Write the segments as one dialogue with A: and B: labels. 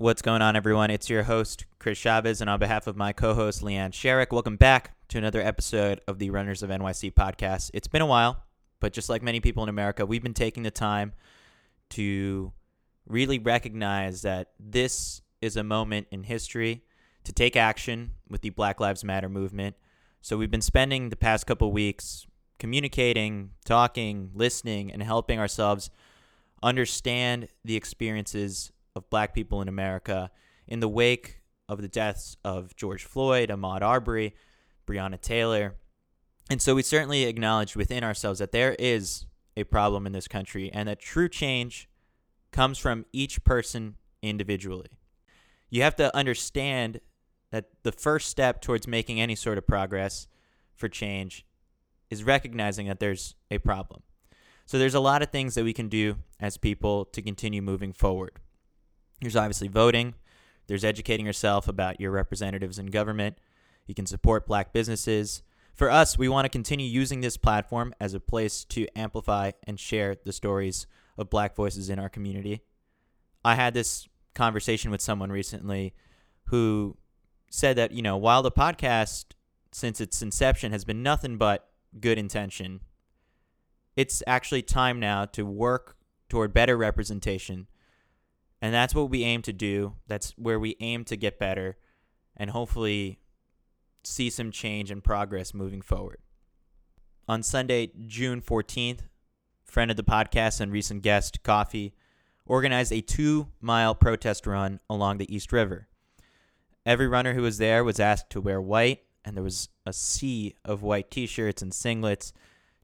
A: What's going on, everyone? It's your host, Chris Chavez, and on behalf of my co host, Leanne Sherrick, welcome back to another episode of the Runners of NYC podcast. It's been a while, but just like many people in America, we've been taking the time to really recognize that this is a moment in history to take action with the Black Lives Matter movement. So we've been spending the past couple weeks communicating, talking, listening, and helping ourselves understand the experiences of black people in America in the wake of the deaths of George Floyd, Ahmaud Arbery, Breonna Taylor. And so we certainly acknowledge within ourselves that there is a problem in this country and that true change comes from each person individually. You have to understand that the first step towards making any sort of progress for change is recognizing that there's a problem. So there's a lot of things that we can do as people to continue moving forward. There's obviously voting, there's educating yourself about your representatives in government. You can support black businesses. For us, we want to continue using this platform as a place to amplify and share the stories of black voices in our community. I had this conversation with someone recently who said that, you know, while the podcast, since its inception, has been nothing but good intention, it's actually time now to work toward better representation and that's what we aim to do. That's where we aim to get better and hopefully see some change and progress moving forward. On Sunday, June 14th, friend of the podcast and recent guest, Coffee, organized a two mile protest run along the East River. Every runner who was there was asked to wear white, and there was a sea of white t shirts and singlets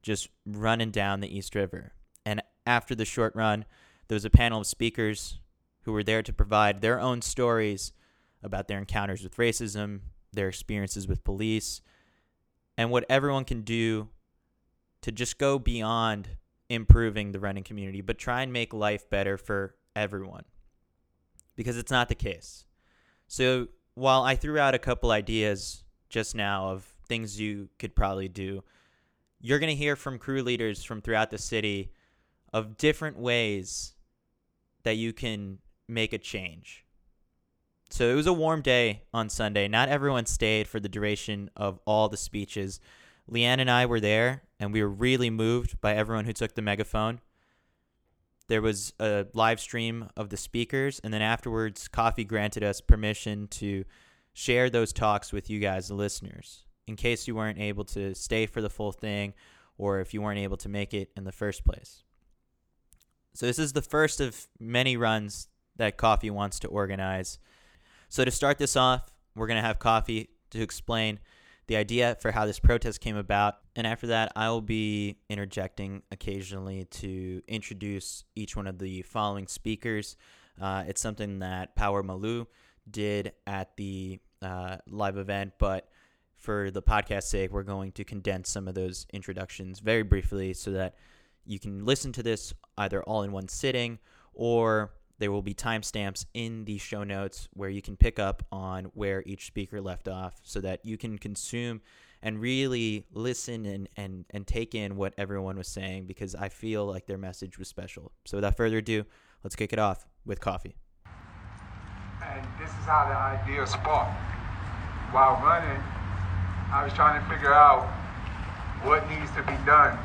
A: just running down the East River. And after the short run, there was a panel of speakers who were there to provide their own stories about their encounters with racism, their experiences with police, and what everyone can do to just go beyond improving the running community, but try and make life better for everyone. Because it's not the case. So while I threw out a couple ideas just now of things you could probably do, you're going to hear from crew leaders from throughout the city of different ways that you can make a change. So it was a warm day on Sunday. Not everyone stayed for the duration of all the speeches. Leanne and I were there, and we were really moved by everyone who took the megaphone. There was a live stream of the speakers, and then afterwards, Coffee granted us permission to share those talks with you guys, the listeners, in case you weren't able to stay for the full thing or if you weren't able to make it in the first place. So, this is the first of many runs that Coffee wants to organize. So, to start this off, we're going to have Coffee to explain the idea for how this protest came about. And after that, I will be interjecting occasionally to introduce each one of the following speakers. Uh, it's something that Power Malou did at the uh, live event, but for the podcast sake, we're going to condense some of those introductions very briefly so that you can listen to this either all in one sitting or there will be timestamps in the show notes where you can pick up on where each speaker left off so that you can consume and really listen and, and, and take in what everyone was saying because I feel like their message was special. So without further ado, let's kick it off with coffee.
B: And this is how the idea sparked. While running, I was trying to figure out what needs to be done.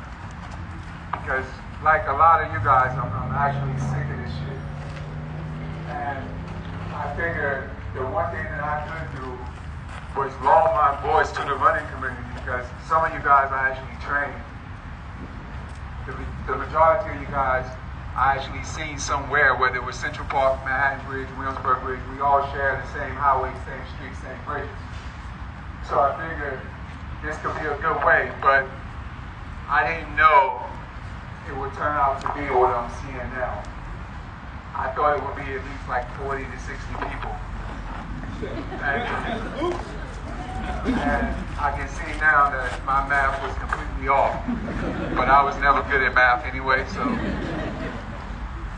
B: Because like a lot of you guys, I'm, I'm actually sick of this shit. And I figured the one thing that I could do was loan my voice to the running community because some of you guys I actually trained. The, the majority of you guys I actually seen somewhere, whether it was Central Park, Manhattan Bridge, Williamsburg Bridge, we all share the same highway, same streets, same bridges. So I figured this could be a good way, but I didn't know it would turn out to be what I'm seeing now. I thought it would be at least like 40 to 60 people. And, and I can see now that my math was completely off. But I was never good at math anyway, so.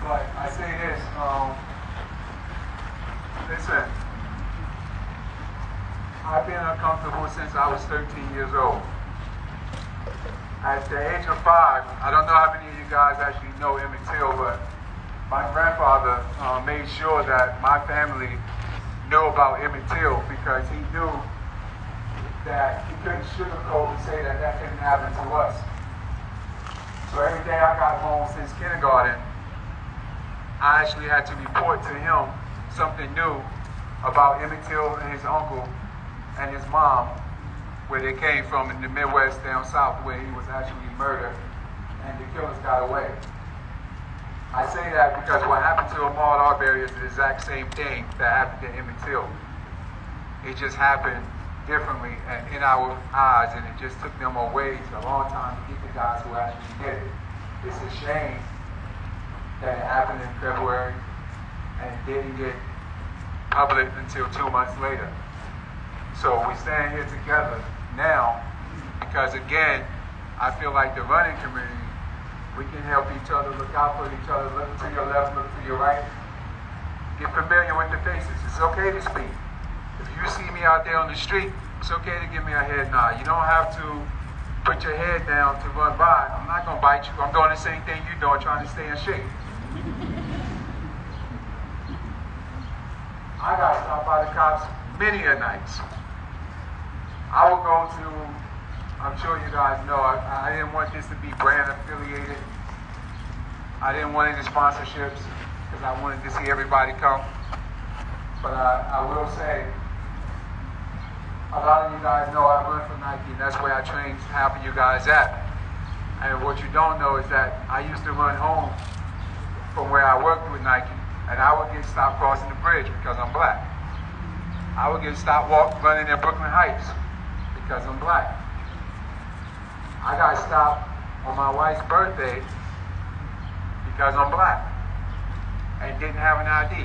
B: But I say this, um, listen, I've been uncomfortable since I was 13 years old. At the age of five, I don't know how many of you guys actually know Emmett Till, but my grandfather uh, made sure that my family knew about Emmett Till because he knew that he couldn't sugarcoat and say that that didn't happen to us. So every day I got home since kindergarten, I actually had to report to him something new about Emmett Till and his uncle and his mom, where they came from in the Midwest down south, where he was actually murdered and the killers got away. I say that because what happened to Ahmaud Arbery is the exact same thing that happened to Emmett Till. It just happened differently and in our eyes, and it just took them a ways, a long time to get the guys who actually did it. It's a shame that it happened in February and didn't get public until two months later. So we stand here together now because, again, I feel like the running community, we can help each other, look out for each other, look to your left, look to your right. Get familiar with the faces. It's okay to speak. If you see me out there on the street, it's okay to give me a head nod. You don't have to put your head down to run by. I'm not going to bite you. I'm doing the same thing you're doing, trying to stay in shape. I got stopped by the cops many a nights. I will go to, I'm sure you guys know, I, I didn't want this to be brand affiliated. I didn't want any sponsorships because I wanted to see everybody come. But I, I will say, a lot of you guys know I run for Nike, and that's where I trained half of you guys at. And what you don't know is that I used to run home from where I worked with Nike, and I would get stopped crossing the bridge because I'm black. I would get stopped walk, running in Brooklyn Heights because I'm black. I got stopped on my wife's birthday because I'm black and didn't have an ID.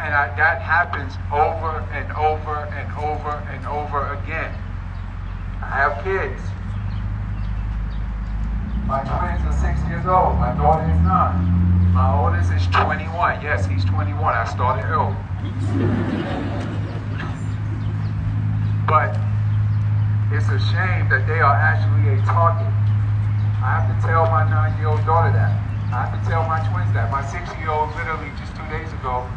B: And I, that happens over and over and over and over again. I have kids. My twins are six years old. My daughter is nine. My oldest is 21. Yes, he's 21. I started early. but it's a shame that they are actually a target. I have to tell my nine-year-old daughter that. I have to tell my twins that. My six-year-old literally just two days ago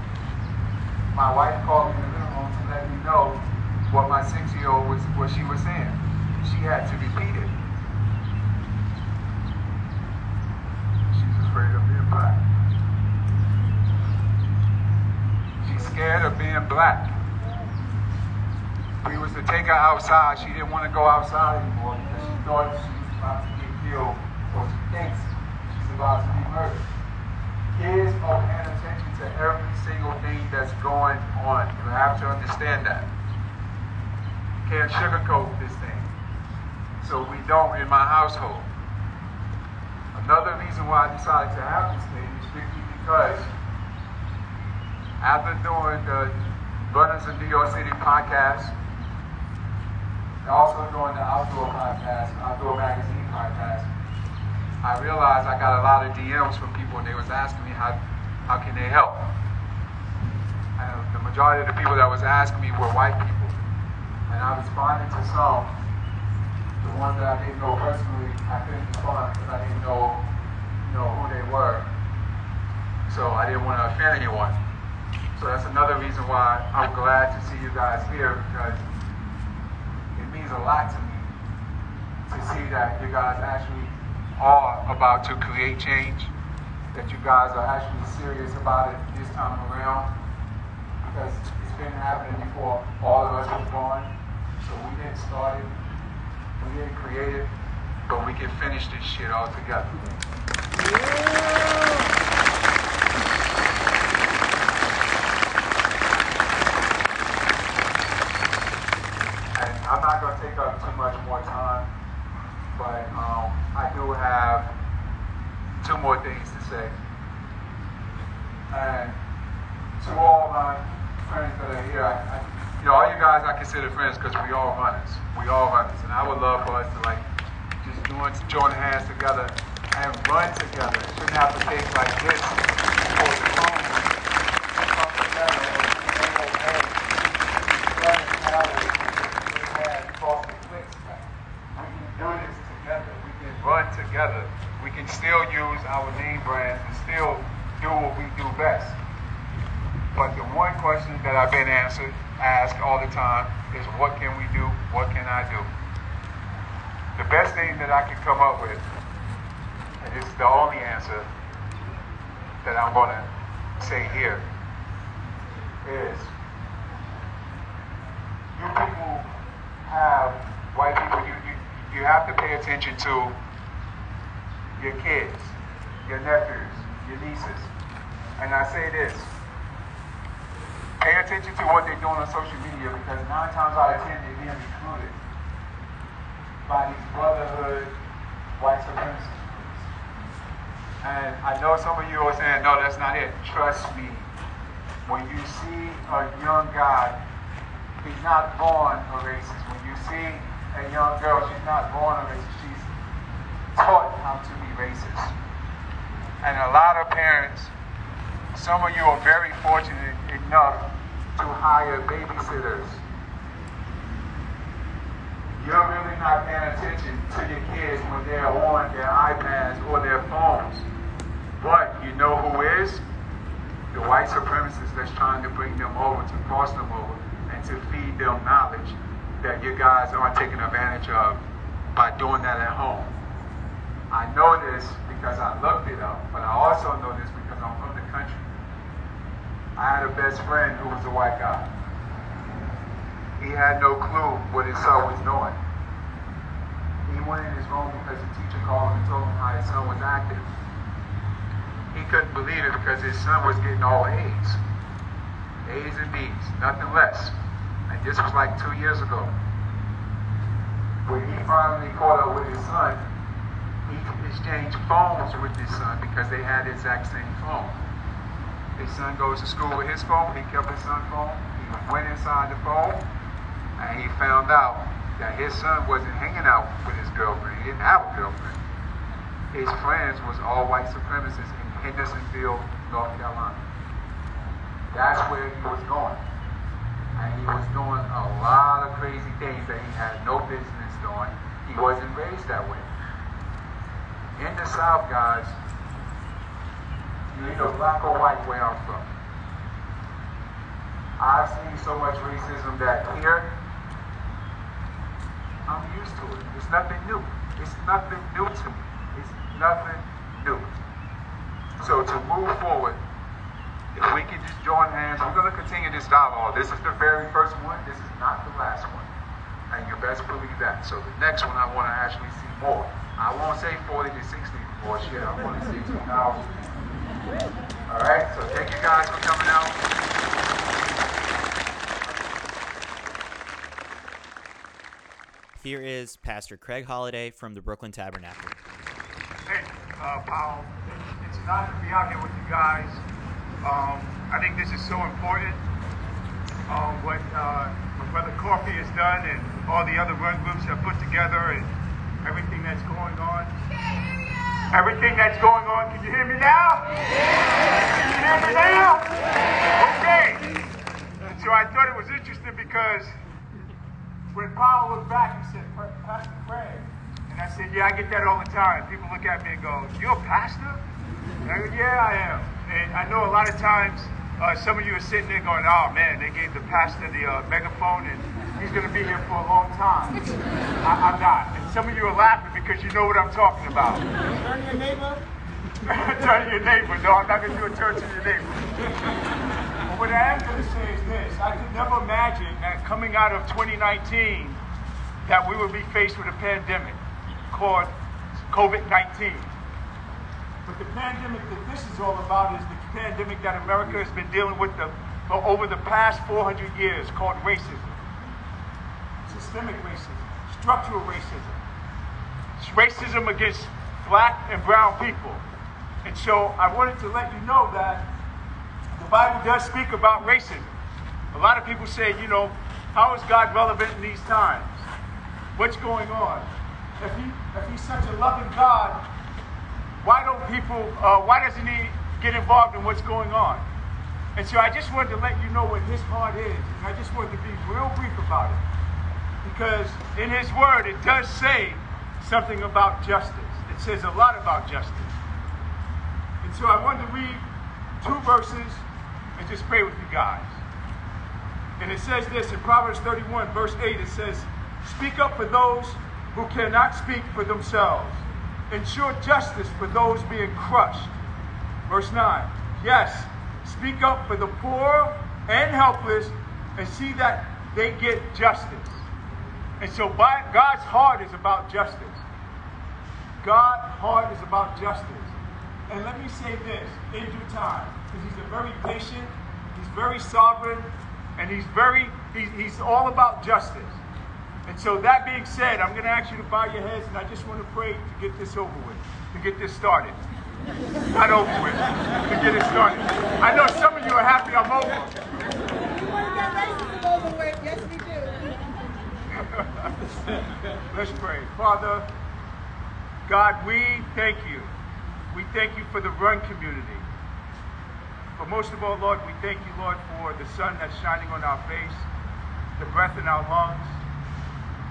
B: my wife called me in the living room to let me know what my six-year-old was, what she was saying. She had to repeat it. She's afraid of being black. She's scared of being black. We was to take her outside. She didn't want to go outside anymore because she thought she was about to get killed, or she thinks she's about to be murdered. Kids are paying attention to every single thing that's going on. You have to understand that. Can't sugarcoat this thing. So we don't in my household. Another reason why I decided to have this thing is strictly because after doing the Runners in New York City podcast, also doing the outdoor podcast, outdoor magazine podcast, I realized I got a lot of DMs from people and they was asking me how, how can they help? And the majority of the people that was asking me were white people. And I responded to some. The ones that I didn't know personally, I couldn't respond because I didn't know, you know who they were. So I didn't want to offend anyone. So that's another reason why I'm glad to see you guys here because means a lot to me to see that you guys actually are about to create change, that you guys are actually serious about it this time around, because it's been happening before all of us were born. So we didn't start it, we didn't create it, but we can finish this shit all together. And I'm not going to take up too much more time, but um, I do have two more things to say. And to all my friends that are here, I, I, you know, all you guys I consider friends because we all runners. We all runners. And I would love for us to like just join, join hands together and run together. It shouldn't have to take like this our name brands and still do what we do best. But the one question that I've been answered, asked all the time is what can we do? What can I do? The best thing that I can come up with, and this is the only answer that I'm going to say here, is you people have white people, you, you, you have to pay attention to say this pay attention to what they're doing on social media because nine times out of ten they're being recruited by these brotherhood white supremacist groups. And I know some of you are saying, no, that's not it. Trust me. When you see a young guy, he's not born a racist. When you see a young girl, she's not born a racist. She's taught how to be racist. And a lot of parents, some of you are very fortunate enough to hire babysitters you're really not paying attention to your kids when they're on their iPads or their phones. But you know who is? The white supremacists that's trying to bring them over, to cross them over, and to feed them knowledge that you guys aren't taking advantage of by doing that at home. I know this because I looked it up, but I also know this because I'm from the country. I had a best friend who was a white guy. He had no clue what his son was doing. He went in his room because the teacher called him and told him how his son was acting. He couldn't believe it because his son was getting all A's. A's and B's, nothing less. And this was like two years ago. When he finally caught up with his son, he exchanged phones with his son because they had the exact same phone. His son goes to school with his phone, he kept his son's phone, he went inside the phone, and he found out that his son wasn't hanging out with his girlfriend. He didn't have a girlfriend. His friends was all white supremacists in Hendersonville, North Carolina. That's where he was going. And he was doing a lot of crazy things that he had no business doing. He wasn't raised that way. In the South, guys, you either black or white where I'm from. I've seen so much racism that here, I'm used to it. It's nothing new. It's nothing new to me. It's nothing new. So to move forward, if we can just join hands, we're going to continue this dialogue. This is the very first one. This is not the last one. And you best believe that. So the next one, I want to actually see more. I won't say 40 to 60 more shit. I want to see 2,000. All right? So thank you guys for coming out.
A: Here is Pastor Craig Holiday from the Brooklyn Tabernacle.
C: Hey, uh, Powell, it's an honor to be out here with you guys. Um, I think this is so important. Um, what uh, my brother Coffee has done and all the other run groups have put together and everything that's going on. Everything that's going on. Can you hear me now? Can you hear me now? Okay. So I thought it was interesting because when Paul looked back, he said, Pastor Craig. And I said, yeah, I get that all the time. People look at me and go, you're a pastor? I go, yeah, I am. And I know a lot of times uh, some of you are sitting there going, oh man, they gave the pastor the uh, megaphone and he's going to be here for a long time. I, am not. And some of you are laughing because you know what I'm talking about.
D: Turn your neighbor.
C: turn to your neighbor. No, I'm not going to do a turn to your neighbor. But what I am going to say is this. I could never imagine that coming out of 2019 that we would be faced with a pandemic called COVID-19. But the pandemic that this is all about is the pandemic that America has been dealing with the, for over the past 400 years called racism. Systemic racism, structural racism. It's racism against black and brown people. And so I wanted to let you know that the Bible does speak about racism. A lot of people say, you know, how is God relevant in these times? What's going on? If, he, if he's such a loving God, why don't people, uh, why doesn't he get involved in what's going on? And so I just wanted to let you know what his heart is. And I just wanted to be real brief about it. Because in his word, it does say something about justice. It says a lot about justice. And so I wanted to read two verses and just pray with you guys. And it says this in Proverbs 31, verse 8 it says, Speak up for those who cannot speak for themselves, ensure justice for those being crushed. Verse 9, Yes, speak up for the poor and helpless and see that they get justice. And so by, God's heart is about justice. God's heart is about justice. And let me say this in due time, because he's a very patient, he's very sovereign, and he's very, he's, he's all about justice. And so that being said, I'm going to ask you to bow your heads, and I just want to pray to get this over with, to get this started. Not over with, to get it started. I know some of you are happy I'm over.
D: You want to get racism over with? Yes.
C: Let's pray. Father, God, we thank you. We thank you for the run community. But most of all, Lord, we thank you, Lord, for the sun that's shining on our face, the breath in our lungs.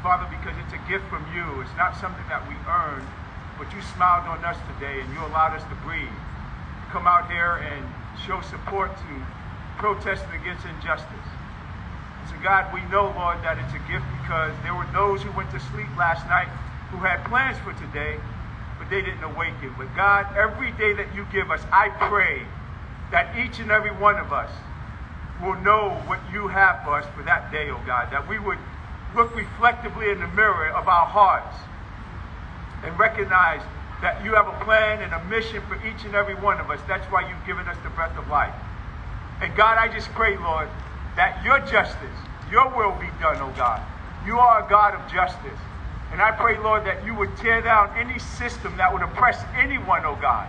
C: Father, because it's a gift from you. It's not something that we earned, but you smiled on us today and you allowed us to breathe. Come out here and show support to protesting against injustice. So, God, we know, Lord, that it's a gift because there were those who went to sleep last night who had plans for today, but they didn't awaken. But, God, every day that you give us, I pray that each and every one of us will know what you have for us for that day, oh God, that we would look reflectively in the mirror of our hearts and recognize that you have a plan and a mission for each and every one of us. That's why you've given us the breath of life. And God, I just pray, Lord, that your justice, your will be done, oh God. You are a God of justice. And I pray, Lord, that you would tear down any system that would oppress anyone, oh God.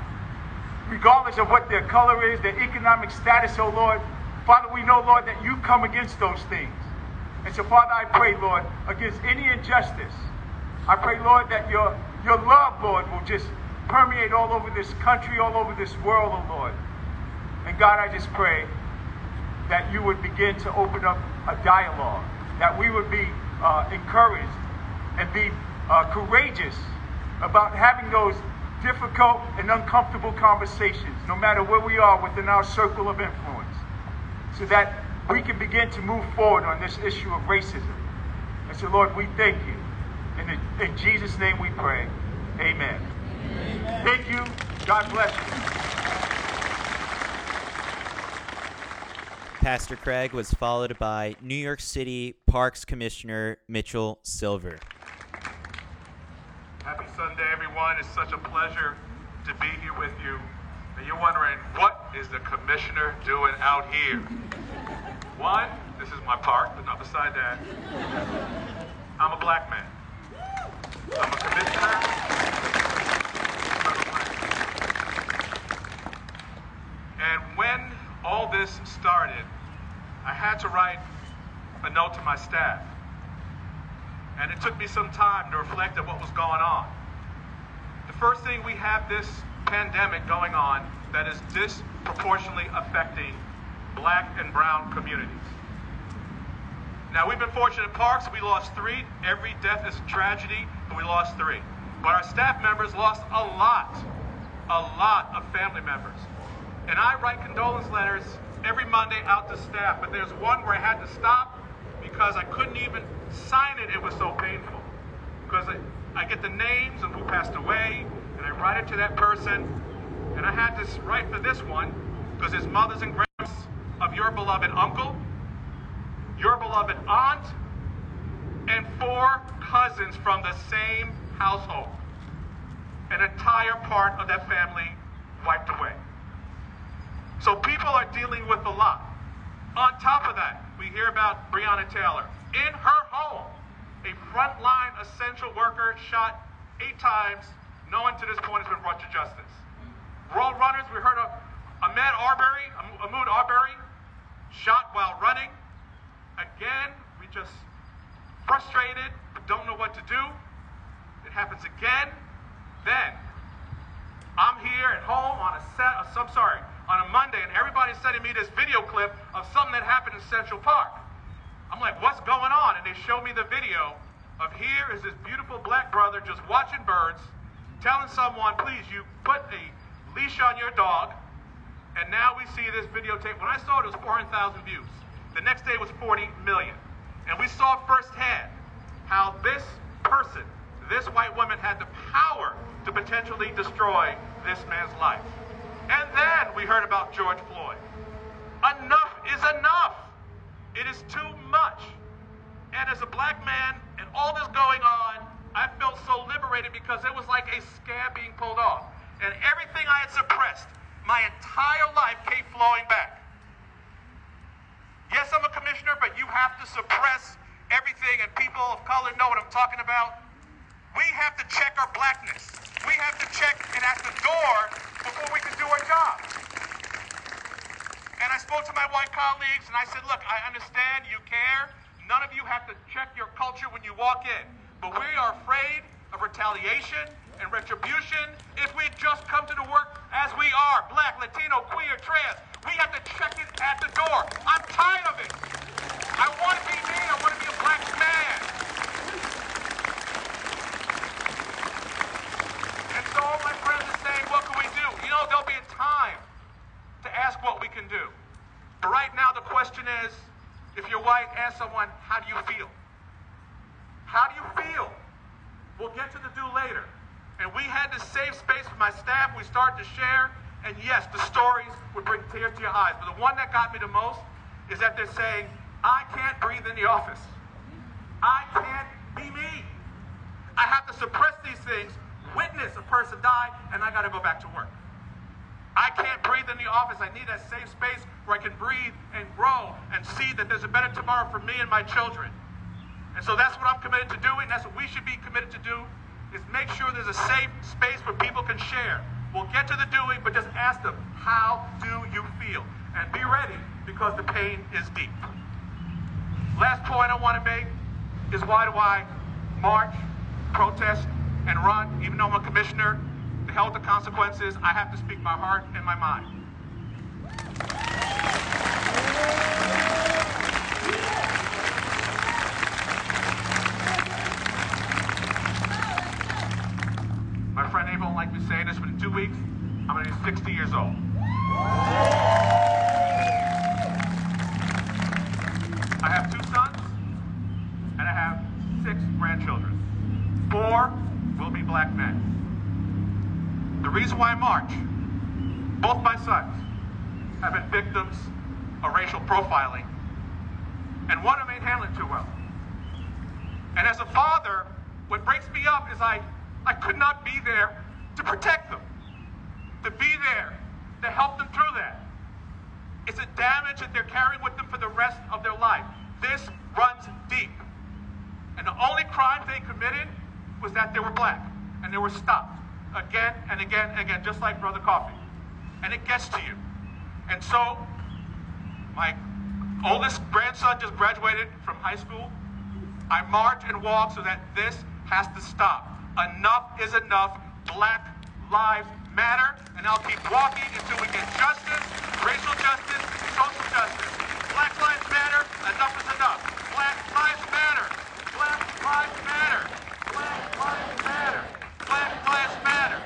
C: Regardless of what their color is, their economic status, oh Lord. Father, we know, Lord, that you come against those things. And so, Father, I pray, Lord, against any injustice. I pray, Lord, that your, your love, Lord, will just permeate all over this country, all over this world, oh Lord. And God, I just pray that you would begin to open up a dialogue, that we would be uh, encouraged and be uh, courageous about having those difficult and uncomfortable conversations, no matter where we are within our circle of influence, so that we can begin to move forward on this issue of racism. And so, Lord, we thank you. In, the, in Jesus' name we pray. Amen. Amen. Thank you. God bless you.
A: Pastor Craig was followed by New York City Parks Commissioner Mitchell Silver.
E: Happy Sunday, everyone. It's such a pleasure to be here with you. And you're wondering, what is the commissioner doing out here? One, this is my park, but not beside that. I'm a black man. I'm a commissioner. And when all this started, I had to write a note to my staff. And it took me some time to reflect on what was going on. The first thing we have this pandemic going on that is disproportionately affecting black and brown communities. Now, we've been fortunate in Parks, we lost three. Every death is a tragedy, but we lost three. But our staff members lost a lot, a lot of family members. And I write condolence letters every Monday out to staff, but there's one where I had to stop because I couldn't even sign it. It was so painful. Because I, I get the names of who passed away, and I write it to that person, and I had to write for this one because his mother's and grandma's of your beloved uncle, your beloved aunt, and four cousins from the same household. An entire part of that family wiped away. So people are dealing with a lot. On top of that, we hear about Breonna Taylor. In her home, a frontline essential worker shot eight times. No one to this point has been brought to justice. World runners, we heard of Ahmed Arbery, Ahmaud Arbery, shot while running. Again, we just frustrated, but don't know what to do. It happens again. Then, I'm here at home on a set, uh, I'm sorry, on a Monday, and everybody's sending me this video clip of something that happened in Central Park. I'm like, what's going on? And they show me the video of here is this beautiful black brother just watching birds, telling someone, please, you put a leash on your dog, And now we see this videotape. When I saw it, it was 400,000 views. The next day it was 40 million. And we saw firsthand how this person, this white woman, had the power to potentially destroy this man's life. And then we heard about George Floyd. Enough is enough. It is too much. And as a black man and all this going on, I felt so liberated because it was like a scab being pulled off. And everything I had suppressed my entire life came flowing back. Yes, I'm a commissioner, but you have to suppress everything, and people of color know what I'm talking about. We have to check our blackness. We have to check it at the door before we can do our job. And I spoke to my white colleagues, and I said, look, I understand you care. None of you have to check your culture when you walk in. But we are afraid of retaliation and retribution if we just come to the work as we are black, Latino, queer, trans. We have to check it at the door. I'm tired of it. I want to be me. I want to be a black man. And so all my friends are saying, what can we do? You know, there'll be a time to ask what we can do. But right now, the question is, if you're white, ask someone, how do you feel? How do you feel? We'll get to the do later. And we had this safe space for my staff. We started to share. And yes, the stories would bring tears to your eyes. But the one that got me the most is that they're saying, I can't breathe in the office. I can't be me. I have to suppress these things, witness a person die, and I got to go back to work. I can't breathe in the office. I need that safe space where I can breathe and grow and see that there's a better tomorrow for me and my children. And so that's what I'm committed to doing. That's what we should be committed to do is make sure there's a safe space where people can share. We'll get to the doing, but just ask them, how do you feel? And be ready because the pain is deep. Last point I want to make is why do I march, protest, and run, even though I'm a commissioner? With the consequences, I have to speak my heart and my mind. My friend Ava won't like me saying this, but in two weeks, I'm going to be 60 years old. Why I march, both my sons have been victims of racial profiling, and one of them ain't handling too well. And as a father, what breaks me up is I, I could not be there to protect them, to be there to help them through that. It's a damage that they're carrying with them for the rest of their life. This runs deep. And the only crime they committed was that they were black, and they were stopped again and again and again, just like Brother Coffee. And it gets to you. And so, my oldest grandson just graduated from high school. I march and walk so that this has to stop. Enough is enough. Black lives matter, and I'll keep walking until we get justice, racial justice, social justice. Black lives matter. Enough is enough. Black lives matter. Black lives matter. Black lives matter. Black lives matter.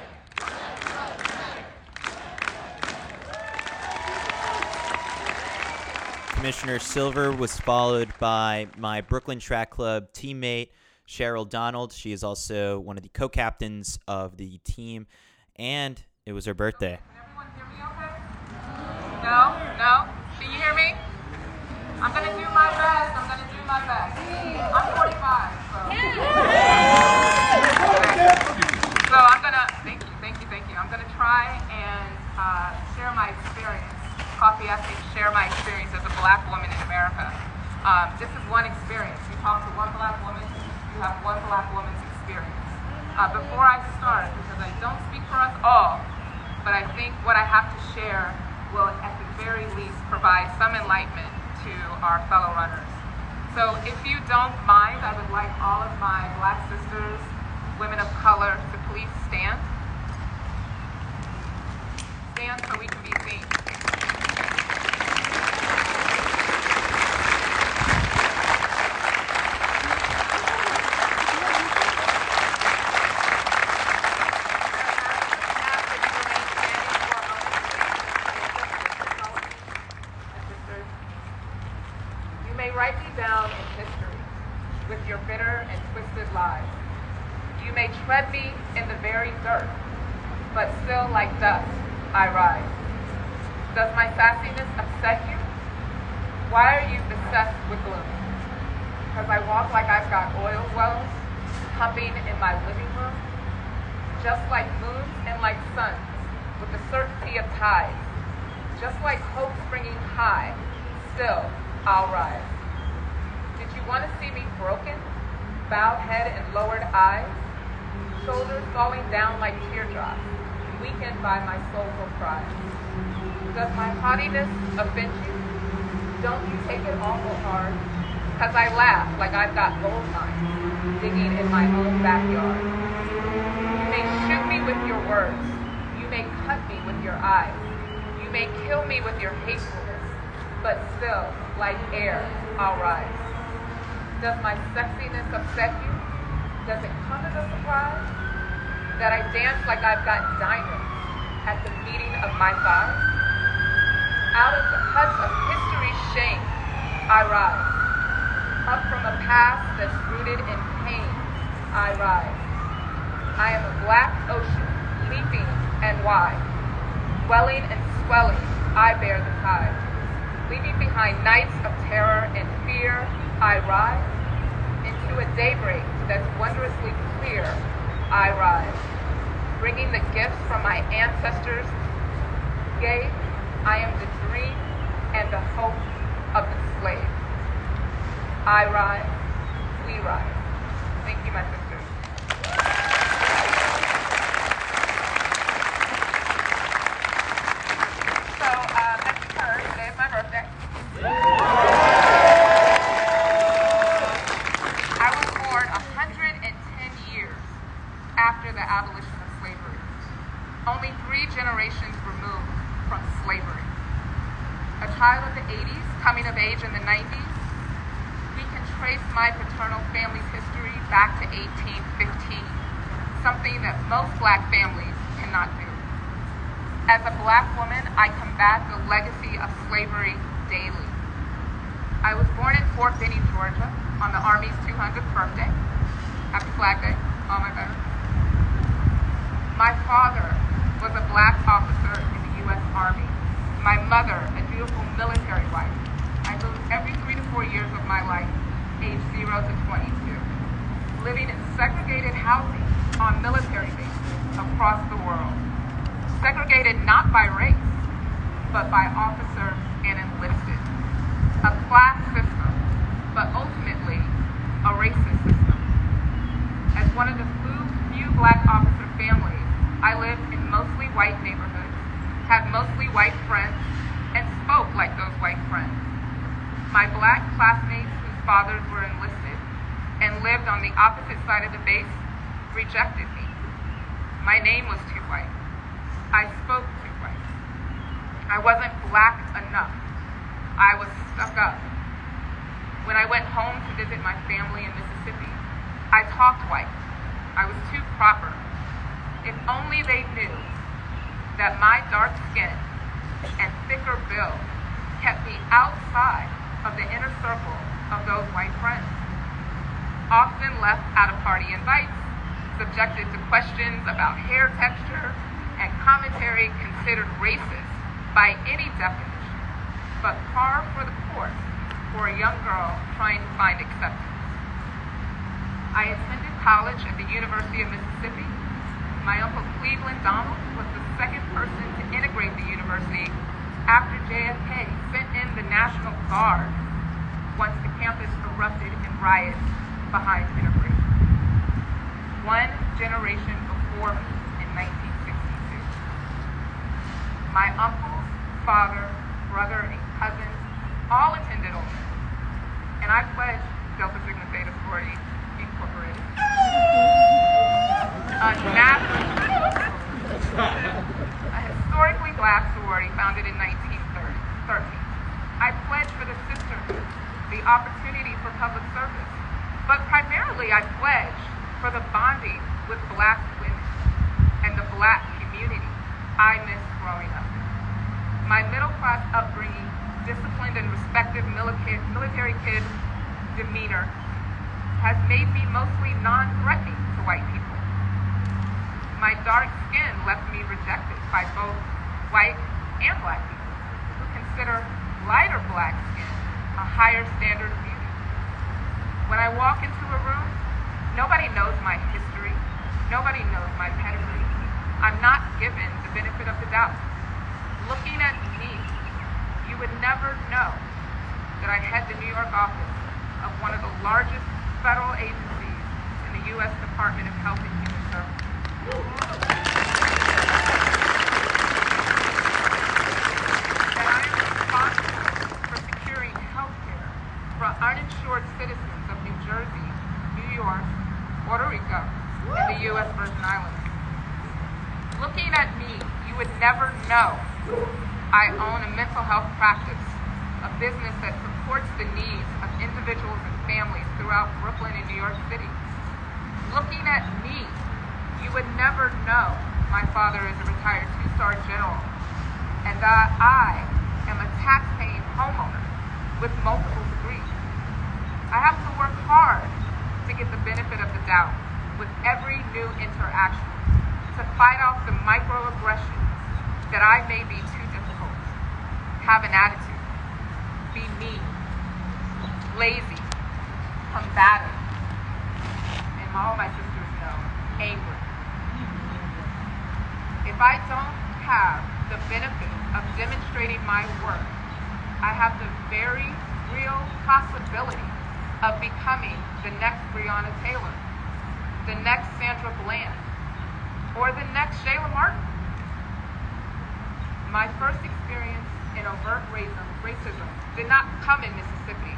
A: Commissioner Silver was followed by my Brooklyn Track Club teammate, Cheryl Donald. She is also one of the co captains of the team, and it was her birthday.
F: Can everyone hear me okay? No? No? Can you hear me? I'm gonna do my best. I'm gonna do my best. I'm 45, so. So I'm gonna, thank you, thank you, thank you. I'm gonna try and uh, share my experience. Coffee me to share my experience as a black woman in America. Um, this is one experience. You talk to one black woman, you have one black woman's experience. Uh, before I start, because I don't speak for us all, but I think what I have to share will, at the very least, provide some enlightenment to our fellow runners. So, if you don't mind, I would like all of my black sisters, women of color, to please stand. Stand so we can be seen. may write me down in history with your bitter and twisted lies. You may tread me in the very dirt, but still like dust I rise. Does my sassiness upset you? Why are you beset with gloom? Because I walk like I've got oil wells pumping in my living room, just like moons and like suns, with the certainty of tides, just like hope springing high, still I'll rise. Did you want to see me broken, bowed head and lowered eyes, shoulders falling down like teardrops, weakened by my soulful pride? Does my haughtiness offend you? Don't you take it awful hard? Cause I laugh like I've got gold mines digging in my own backyard. You may shoot me with your words. You may cut me with your eyes. You may kill me with your hatefulness. But still, like air, I'll rise. Does my sexiness upset you? Does it come as a surprise? That I dance like I've got diamonds at the meeting of my thighs? Out of the huts of history's shame, I rise. Up from a past that's rooted in pain, I rise. I am a black ocean, leaping and wide. Welling and swelling, I bear the tide. Leaving behind nights of terror and fear, I rise. Into a daybreak that's wondrously clear, I rise. Bringing the gifts from my ancestors gave, I am the dream and the hope of the slave. I rise, we rise. Thank you, my sisters. I talked white. I was too proper. If only they knew that my dark skin and thicker build kept me outside of the inner circle of those white friends. Often left out of party invites, subjected to questions about hair texture, and commentary considered racist by any definition, but par for the course for a young girl trying to find acceptance. I attended college at the University of Mississippi. My uncle Cleveland Donald was the second person to integrate the university after JFK sent in the National Guard once the campus erupted in riots behind integration. One generation before me in 1962. My uncles, father, brother, and cousins all attended Ole Miss, and I pledged A historically black sorority founded in 1913. I pledged for the sisterhood, the opportunity for public service, but primarily I pledged for the bonding with black women and the black community I missed growing up. My middle class upbringing disciplined and respected military kid demeanor has made me mostly non-threatening to white people. My dark skin left me rejected by both white and black people who consider lighter black skin a higher standard of beauty. When I walk into a room, nobody knows my history. Nobody knows my pedigree. I'm not given the benefit of the doubt. Looking at me, you would never know that I head the New York office of one of the largest federal agencies in the U.S. Department of Health and あ! May be too difficult, have an attitude, be mean, lazy, combative, and all my sisters know, angry. If I don't have the benefit of demonstrating my work, I have the very real possibility of becoming the next Breonna Taylor, the next Sandra Bland, or the next Shayla Martin. My first experience in overt racism, racism did not come in Mississippi.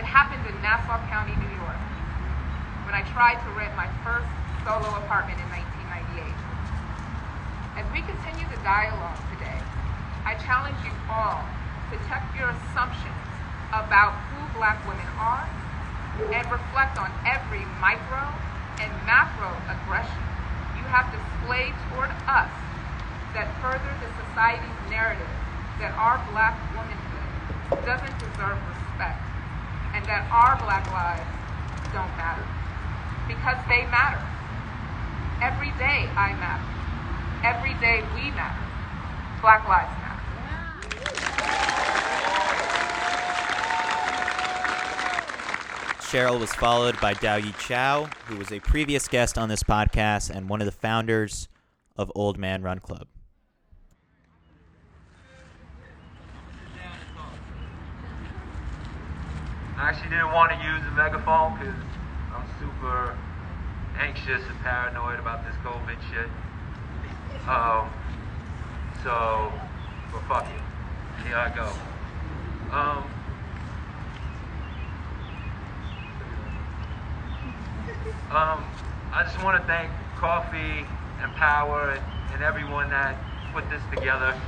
F: It happened in Nassau County, New York, when I tried to rent my first solo apartment in 1998. As we continue the dialogue today, I challenge you all to check your assumptions about who black women are and reflect on every micro and macro aggression you have displayed toward us that further the society's narrative that our black womanhood doesn't deserve respect and that our black lives don't matter. Because they matter. Every day I matter. Every day we matter. Black lives matter.
A: Cheryl was followed by Dao Yi Chow, who was a previous guest on this podcast and one of the founders of Old Man Run Club.
G: I actually didn't want to use the megaphone because I'm super anxious and paranoid about this COVID shit. Um, so, but fuck it. Here I go. Um, um, I just want to thank Coffee and Power and, and everyone that put this together.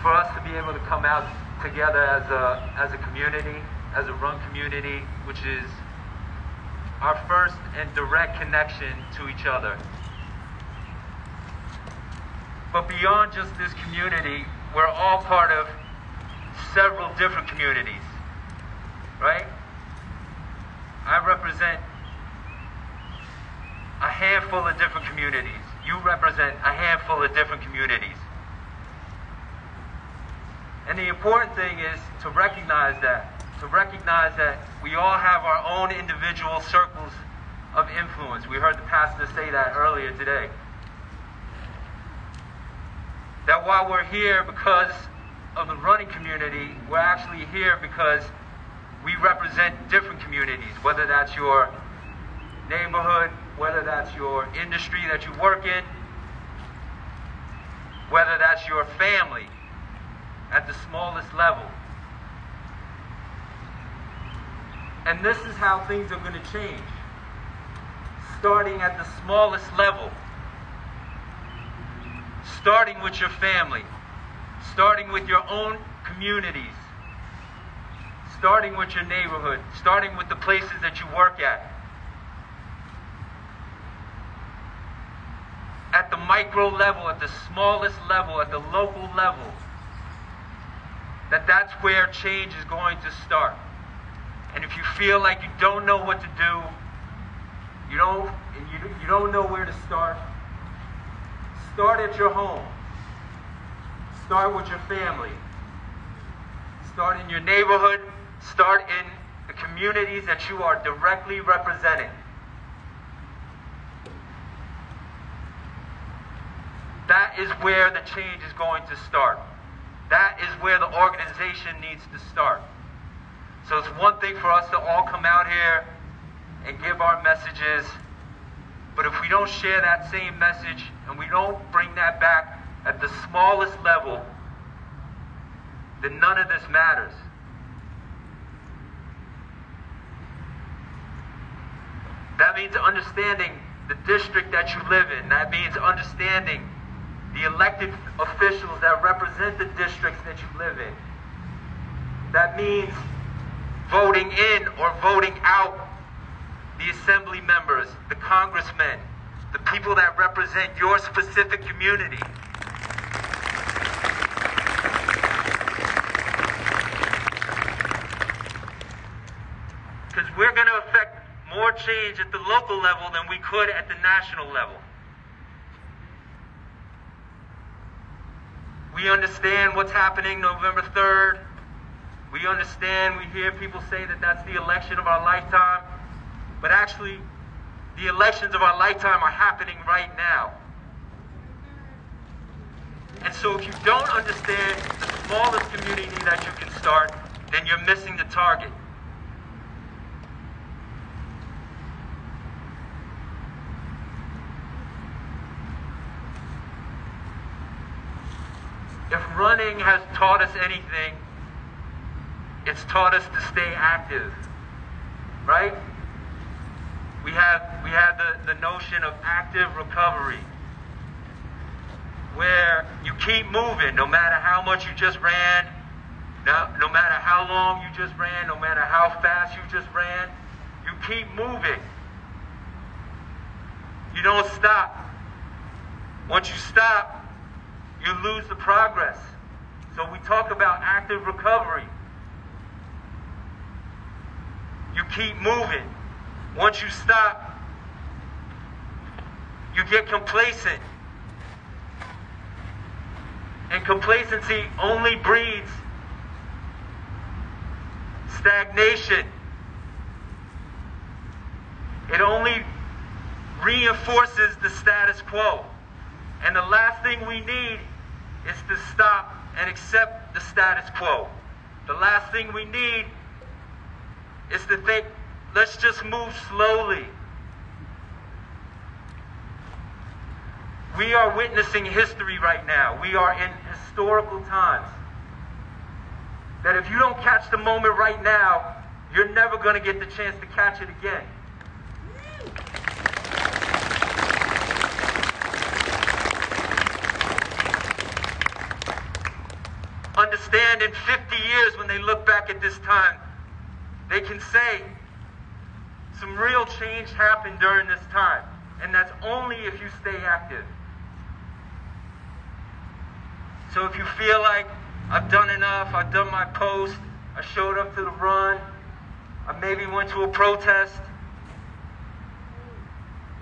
G: For us to be able to come out together as a as a community, as a run community, which is our first and direct connection to each other. But beyond just this community, we're all part of several different communities, right? I represent a handful of different communities. You represent a handful of different communities. And the important thing is to recognize that, to recognize that we all have our own individual circles of influence. We heard the pastor say that earlier today. That while we're here because of the running community, we're actually here because we represent different communities, whether that's your neighborhood, whether that's your industry that you work in, whether that's your family at the smallest level. And this is how things are going to change. Starting at the smallest level. Starting with your family. Starting with your own communities. Starting with your neighborhood. Starting with the places that you work at. At the micro level, at the smallest level, at the local level that that's where change is going to start. And if you feel like you don't know what to do, you don't, you, you don't know where to start, start at your home. Start with your family. Start in your neighborhood. Start in the communities that you are directly representing. That is where the change is going to start. That is where the organization needs to start. So it's one thing for us to all come out here and give our messages, but if we don't share that same message and we don't bring that back at the smallest level, then none of this matters. That means understanding the district that you live in. That means understanding the elected officials that represent the districts that you live in. That means voting in or voting out the assembly members, the congressmen, the people that represent your specific community. Because we're going to affect more change at the local level than we could at the national level. We understand what's happening November 3rd. We understand, we hear people say that that's the election of our lifetime. But actually, the elections of our lifetime are happening right now. And so if you don't understand the smallest community that you can start, then you're missing the target. If running has taught us anything, it's taught us to stay active. Right? We have we have the, the notion of active recovery. Where you keep moving no matter how much you just ran, no, no matter how long you just ran, no matter how fast you just ran, you keep moving. You don't stop. Once you stop, you lose the progress. So we talk about active recovery. You keep moving. Once you stop, you get complacent. And complacency only breeds stagnation. It only reinforces the status quo. And the last thing we need is to stop and accept the status quo. The last thing we need is to think, let's just move slowly. We are witnessing history right now. We are in historical times. That if you don't catch the moment right now, you're never going to get the chance to catch it again. Understand in 50 years when they look back at this time, they can say some real change happened during this time. And that's only if you stay active. So if you feel like I've done enough, I've done my post, I showed up to the run, I maybe went to a protest,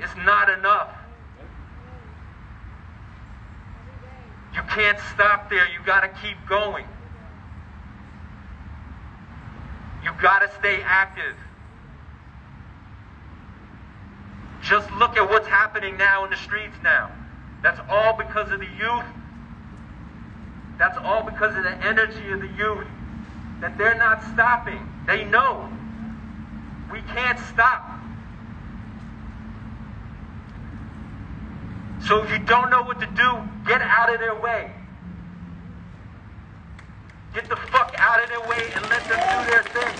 G: it's not enough. You can't stop there. You got to keep going. You got to stay active. Just look at what's happening now in the streets now. That's all because of the youth. That's all because of the energy of the youth. That they're not stopping. They know. We can't stop. So if you don't know what to do, get out of their way. Get the fuck out of their way and let them do their thing.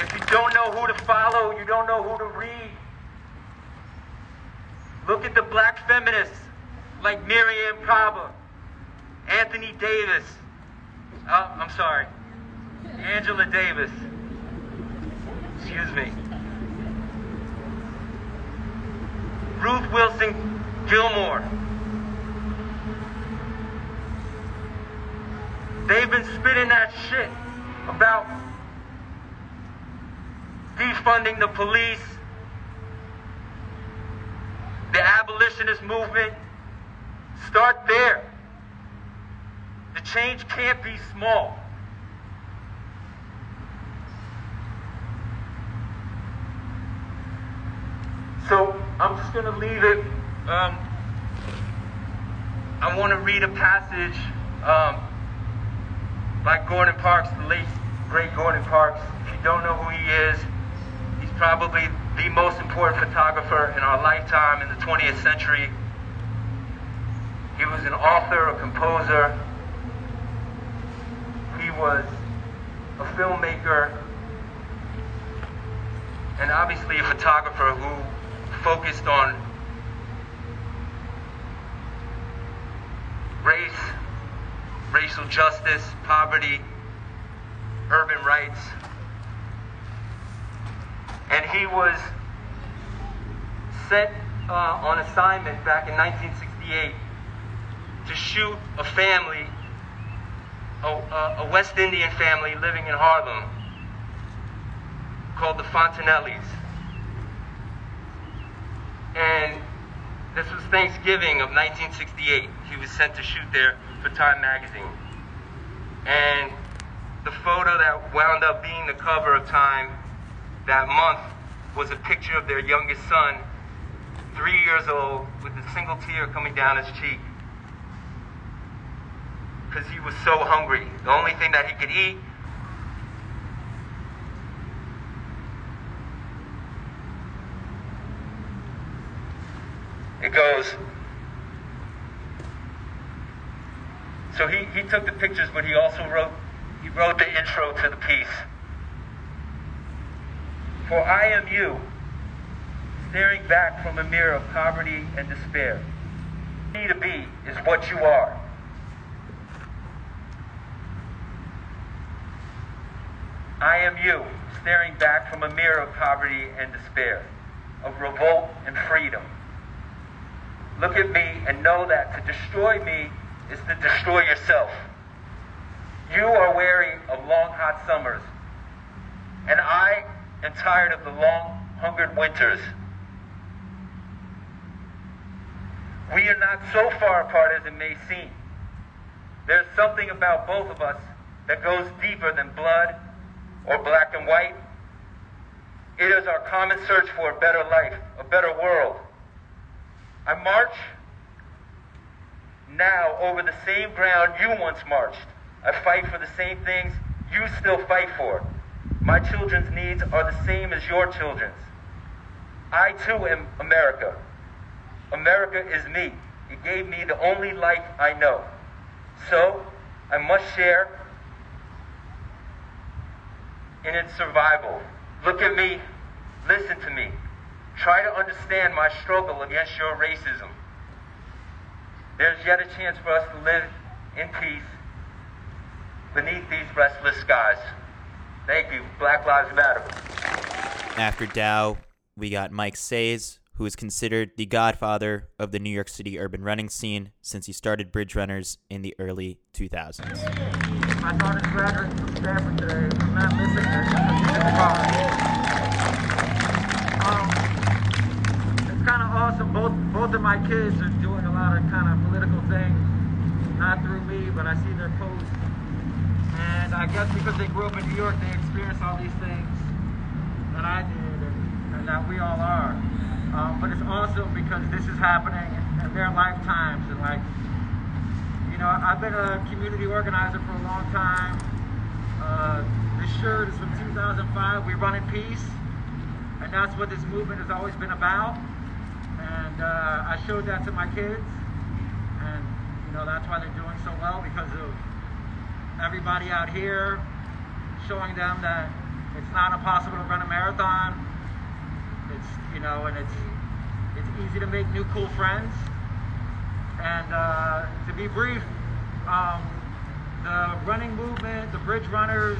G: If you don't know who to follow, you don't know who to read, look at the black feminists like Mariame Kaba, Anthony Davis, oh, I'm sorry, Angela Davis. Excuse me. Ruth Wilson Bill They've been spitting that shit about defunding the police, the abolitionist movement. Start there. The change can't be small. So I'm just going to leave it um, I want to read a passage um, by Gordon Parks, the late great Gordon Parks. If you don't know who he is, he's probably the most important photographer in our lifetime in the 20th century. He was an author, a composer. He was a filmmaker, and obviously a photographer who focused on race, racial justice, poverty, urban rights. And he was sent uh, on assignment back in 1968 to shoot a family, a, a West Indian family living in Harlem called the Fontenelles. And this was Thanksgiving of 1968. He was sent to shoot there for Time magazine. And the photo that wound up being the cover of Time that month was a picture of their youngest son, three years old, with a single tear coming down his cheek. Because he was so hungry. The only thing that he could eat It goes. So he, he took the pictures, but he also wrote he wrote the intro to the piece. For I am you, staring back from a mirror of poverty and despair. Me to be is what you are. I am you, staring back from a mirror of poverty and despair, of revolt and freedom. Look at me and know that to destroy me is to destroy yourself. You are weary of long hot summers, and I am tired of the long hungered winters. We are not so far apart as it may seem. There's something about both of us that goes deeper than blood or black and white. It is our common search for a better life, a better world. I march now over the same ground you once marched. I fight for the same things you still fight for. My children's needs are the same as your children's. I too am America. America is me. It gave me the only life I know. So I must share in its survival. Look at me. Listen to me. Try to understand my struggle against your racism. There's yet a chance for us to live in peace beneath these restless skies. Thank you. Black Lives Matter.
A: After Dao, we got Mike Saes, who is considered the godfather of the New York City urban running scene since he started Bridge Runners in the early 2000s.
H: My daughter's graduating from Stanford today. I'm not missing her. Awesome. Both both of my kids are doing a lot of kind of political things, not through me, but I see their posts. And I guess because they grew up in New York, they experience all these things that I did and, and that we all are. Um, but it's awesome because this is happening in their lifetimes. And like, you know, I've been a community organizer for a long time. Uh, this shirt is from 2005. We run in peace. And that's what this movement has always been about and uh, I showed that to my kids, and you know that's why they're doing so well because of everybody out here showing them that it's not impossible to run a marathon. It's you know, and it's it's easy to make new cool friends. And uh, to be brief, um, the running movement, the bridge runners,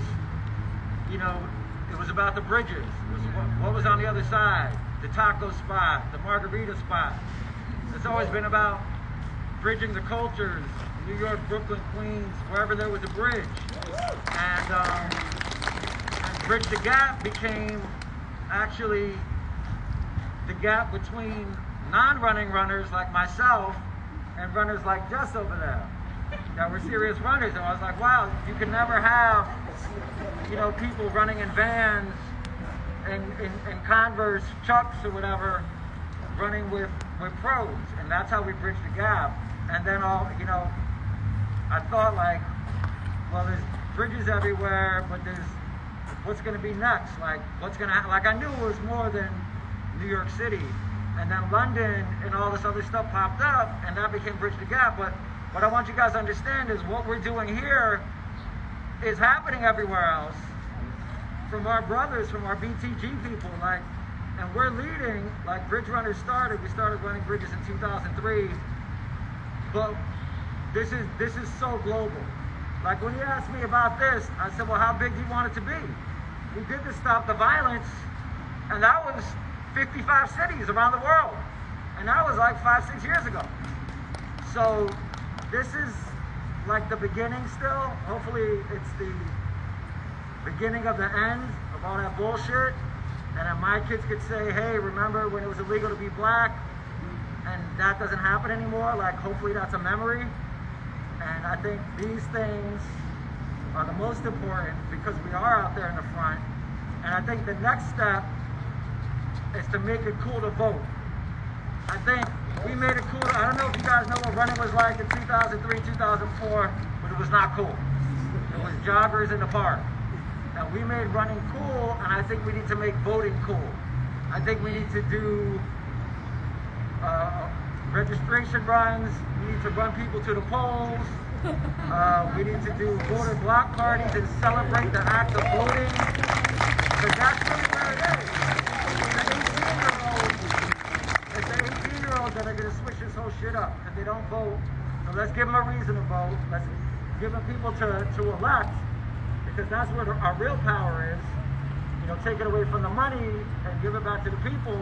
H: you know, it was about the bridges. It was what, what was on the other side the taco spot, the margarita spot. It's always been about bridging the cultures, New York, Brooklyn, Queens, wherever there was a bridge. And, um, and Bridge the Gap became actually the gap between non-running runners like myself and runners like Jess over there that were serious runners. And I was like, wow, you can never have, you know, people running in vans and in, in Converse Chucks or whatever, running with, with pros. And that's how we bridged the gap. And then all, you know, I thought like, well, there's bridges everywhere, but there's what's going to be next? Like, what's going to happen? Like, I knew it was more than New York City. And then London and all this other stuff popped up, and that became Bridge the Gap. But what I want you guys to understand is what we're doing here is happening everywhere else. From our brothers, from our BTG people, like, and we're leading, like Bridge Runners started. We started running bridges in 2003, but this is this is so global. Like when he asked me about this, I said, well, how big do you want it to be? We did to stop the violence, and that was 55 cities around the world. And that was like five, six years ago. So this is like the beginning still. Hopefully it's the beginning of the end of all that bullshit. And my kids could say, hey, remember when it was illegal to be black? And that doesn't happen anymore. Like hopefully that's a memory. And I think these things are the most important because we are out there in the front. And I think the next step is to make it cool to vote. I think we made it cool. I don't know if you guys know what running was like in 2003, 2004, but it was not cool. It was joggers in the park. And we made running cool, and I think we need to make voting cool. I think we need to do uh, registration runs. We need to run people to the polls. Uh, we need to do voter block parties and celebrate the act of voting. Because that's really where it is. It's the 18 year olds that are going to switch this whole shit up if they don't vote. So let's give them a reason to vote. Let's give them people to, to elect because that's where our real power is. You know, take it away from the money and give it back to the people.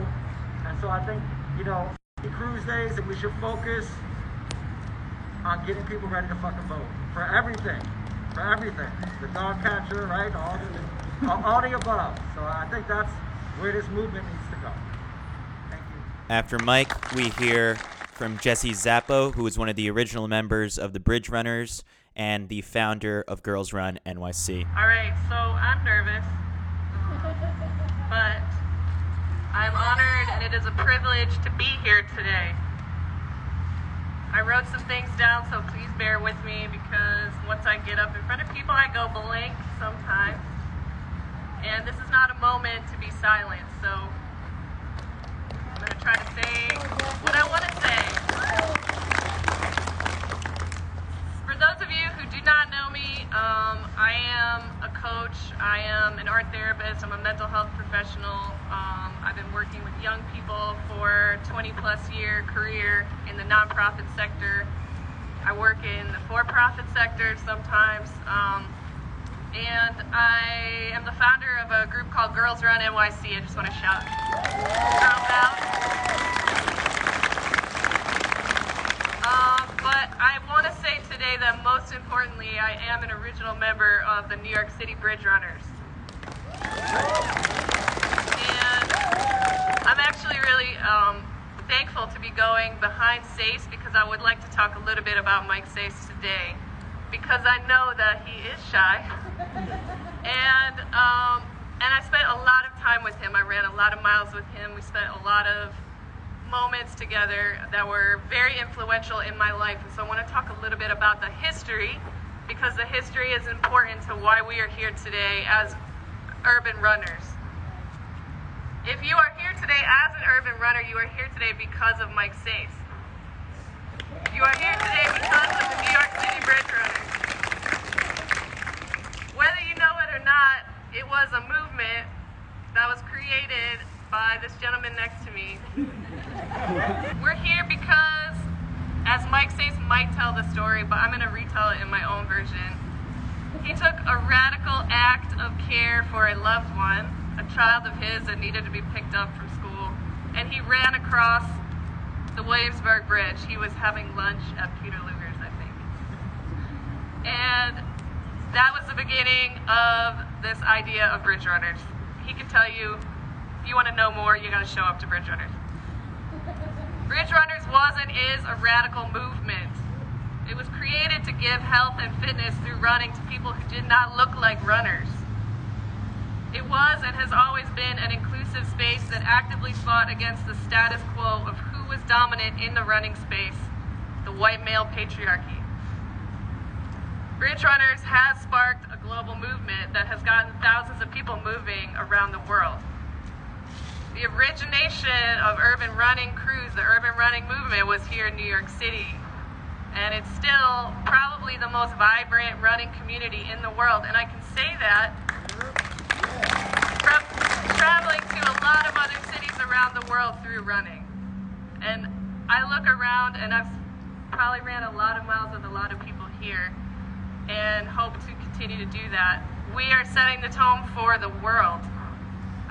H: And so I think, you know, cruise days and we should focus on getting people ready to fucking vote for everything, for everything. The dog catcher, right? All the, all, all the above. So I think that's where this movement needs to go. Thank you.
A: After Mike, we hear from Jesse Zappo, who is one of the original members of the Bridge Runners and the founder of Girls Run NYC.
I: All right, so I'm nervous, but I'm honored and it is a privilege to be here today. I wrote some things down, so please bear with me because once I get up in front of people, I go blank sometimes. And this is not a moment to be silent, so I'm going to try to say what I want to say. Those of you who do not know me, um, I am a coach, I am an art therapist, I'm a mental health professional. Um, I've been working with young people for 20 plus year career in the nonprofit sector. I work in the for-profit sector sometimes. Um, and I am the founder of a group called Girls Run NYC. I just want to shout shout out. Um, but I want to say today that most importantly, I am an original member of the New York City Bridge Runners. And I'm actually really um, thankful to be going behind Saes because I would like to talk a little bit about Mike Saes today because I know that he is shy. and um, and I spent a lot of time with him. I ran a lot of miles with him. We spent a lot of moments together that were very influential in my life. And so I want to talk a little bit about the history because the history is important to why we are here today as urban runners. If you are here today as an urban runner, you are here today because of Mike Saes. You are here today because of the New York City Bridge Runners. Whether you know it or not, it was a movement that was created by this gentleman next to me. We're here because, as Mike Saes might tell the story, but I'm going to retell it in my own version. He took a radical act of care for a loved one, a child of his that needed to be picked up from school, and he ran across the Williamsburg Bridge. He was having lunch at Peter Luger's, I think. And that was the beginning of this idea of bridge runners. He can tell you, if you want to know more, you got to show up to bridge runners. Bridge runners was and is a radical movement. It was created to give health and fitness through running to people who did not look like runners. It was and has always been an inclusive space that actively fought against the status quo of who was dominant in the running space, the white male patriarchy. Bridge Runners has sparked a global movement that has gotten thousands of people moving around the world. The origination of urban running crews, the urban running movement, was here in New York City. And it's still probably the most vibrant running community in the world. And I can say that from traveling to a lot of other cities around the world through running. And I look around and I've probably ran a lot of miles with a lot of people here and hope to continue to do that. We are setting the tone for the world,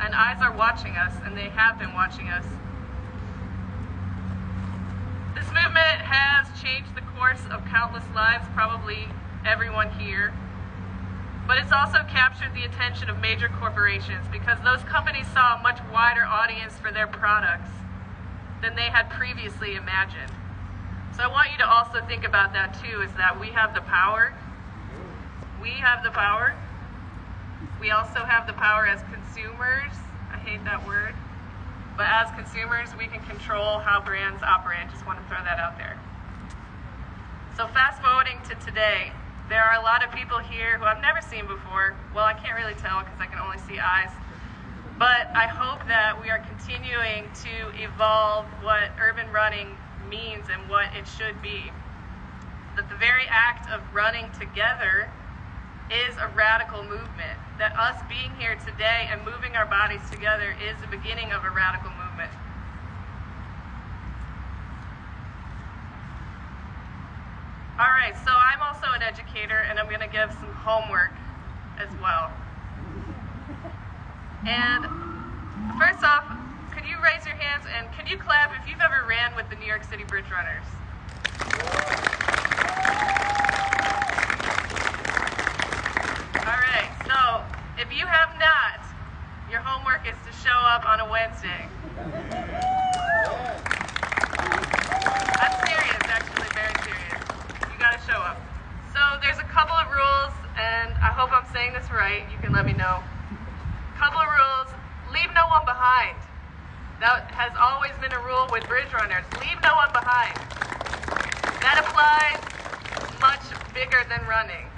I: and eyes are watching us, and they have been watching us. This movement has changed the course of countless lives, probably everyone here. But it's also captured the attention of major corporations because those companies saw a much wider audience for their products than they had previously imagined. So I want you to also think about that too, is that we have the power we have the power. We also have the power as consumers. I hate that word. But as consumers, we can control how brands operate. Just want to throw that out there. So, fast forwarding to today, there are a lot of people here who I've never seen before. Well, I can't really tell because I can only see eyes. But I hope that we are continuing to evolve what urban running means and what it should be. That the very act of running together is a radical movement. That us being here today and moving our bodies together is the beginning of a radical movement. All right, so I'm also an educator and I'm going to give some homework as well. And first off, could you raise your hands and could you clap if you've ever ran with the New York City Bridge Runners? If you have not, your homework is to show up on a Wednesday. I'm serious, actually, very serious. You gotta show up. So there's a couple of rules, and I hope I'm saying this right. You can let me know. Couple of rules. Leave no one behind. That has always been a rule with bridge runners. Leave no one behind. That applies much bigger than running.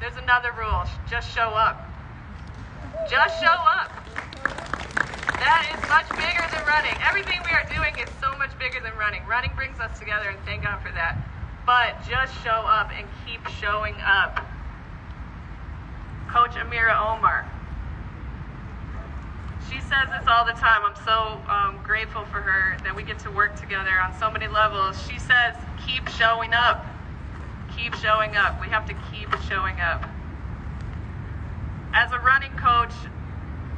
I: There's another rule. Just show up. Just show up. That is much bigger than running. Everything we are doing is so much bigger than running. Running brings us together, and thank God for that. But just show up and keep showing up. Coach Amira Omar. She says this all the time. I'm so um, grateful for her that we get to work together on so many levels. She says, keep showing up keep showing up. We have to keep showing up. As a running coach,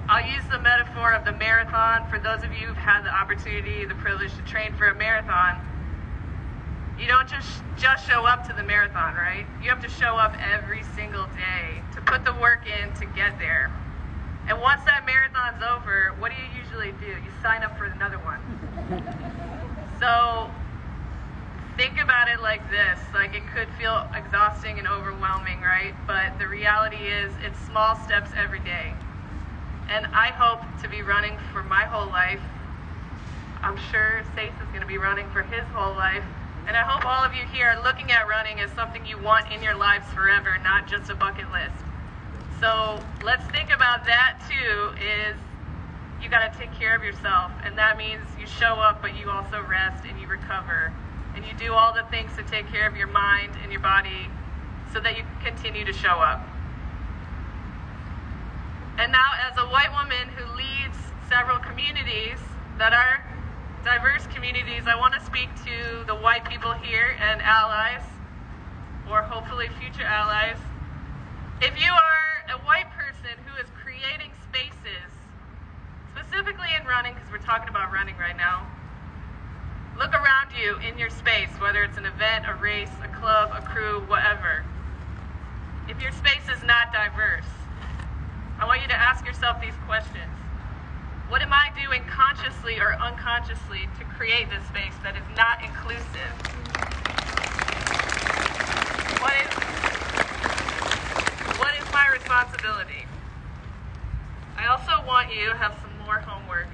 I: I'll use the metaphor of the marathon. For those of you who've had the opportunity, the privilege to train for a marathon, you don't just just show up to the marathon, right? You have to show up every single day to put the work in to get there. And once that marathon's over, what do you usually do? You sign up for another one. So think about it like this. Like it could feel exhausting and overwhelming right? But the reality is it's small steps every day. And i hope to be running for my whole life. I'm sure Saes is going to be running for his whole life. And i hope all of you here are looking at running as something you want in your lives forever not just a bucket list. So let's think about that too is you got to take care of yourself. And that means you show up but you also rest and you recover and you do all the things to take care of your mind and your body so that you continue to show up. And now, as a white woman who leads several communities that are diverse communities, I want to speak to the white people here and allies, or hopefully future allies. If you are a white person who is creating spaces, specifically in running, because we're talking about running right now, Look around you in your space, whether it's an event, a race, a club, a crew, whatever. if your space is not diverse, I want you to ask yourself these questions. What am I doing consciously or unconsciously to create this space that is not inclusive? What is, what is my responsibility? I also want you to have some more homework.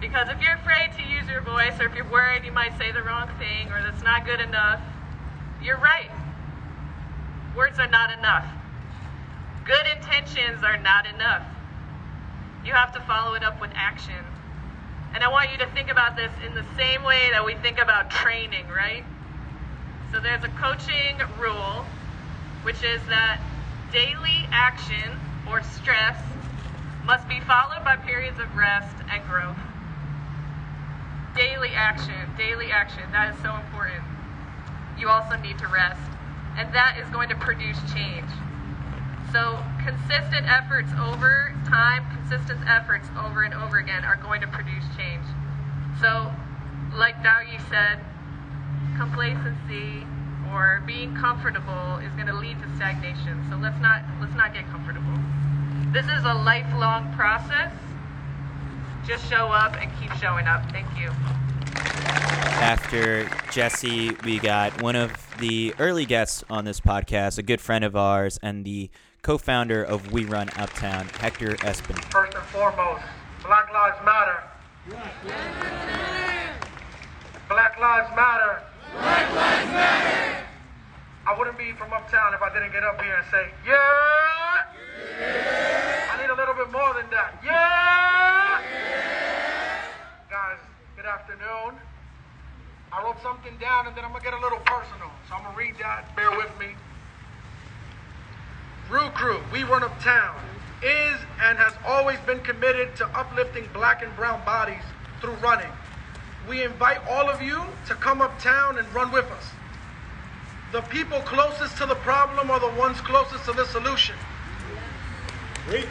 I: Because if you're afraid to use your voice, or if you're worried you might say the wrong thing, or that's not good enough, you're right. Words are not enough. Good intentions are not enough. You have to follow it up with action. And I want you to think about this in the same way that we think about training, right? So there's a coaching rule, which is that daily action or stress must be followed by periods of rest and growth. Daily action, daily action, that is so important. You also need to rest, and that is going to produce change. So, consistent efforts over time, consistent efforts over and over again are going to produce change. So, like Dougie said, complacency or being comfortable is going to lead to stagnation. So let's not let's not get comfortable. This is a lifelong process. Just show up and keep showing up. Thank you.
A: After Jesse, we got one of the early guests on this podcast, a good friend of ours, and the co-founder of We Run Uptown, Hector Espin.
J: First and foremost, Black Lives Matter. Black Lives Matter.
K: Black Lives Matter.
J: I wouldn't be from uptown if I didn't get up here and say, yeah.
K: yeah.
J: I need a little bit more than that. Yeah. yeah. Guys, good afternoon. I wrote something down and then I'm going to get a little personal. So I'm going to read that. Bear with me. Rue Crew, We Run Uptown, is and has always been committed to uplifting black and brown bodies through running. We invite all of you to come uptown and run with us. The people closest to the problem are the ones closest to the solution.
L: Reach.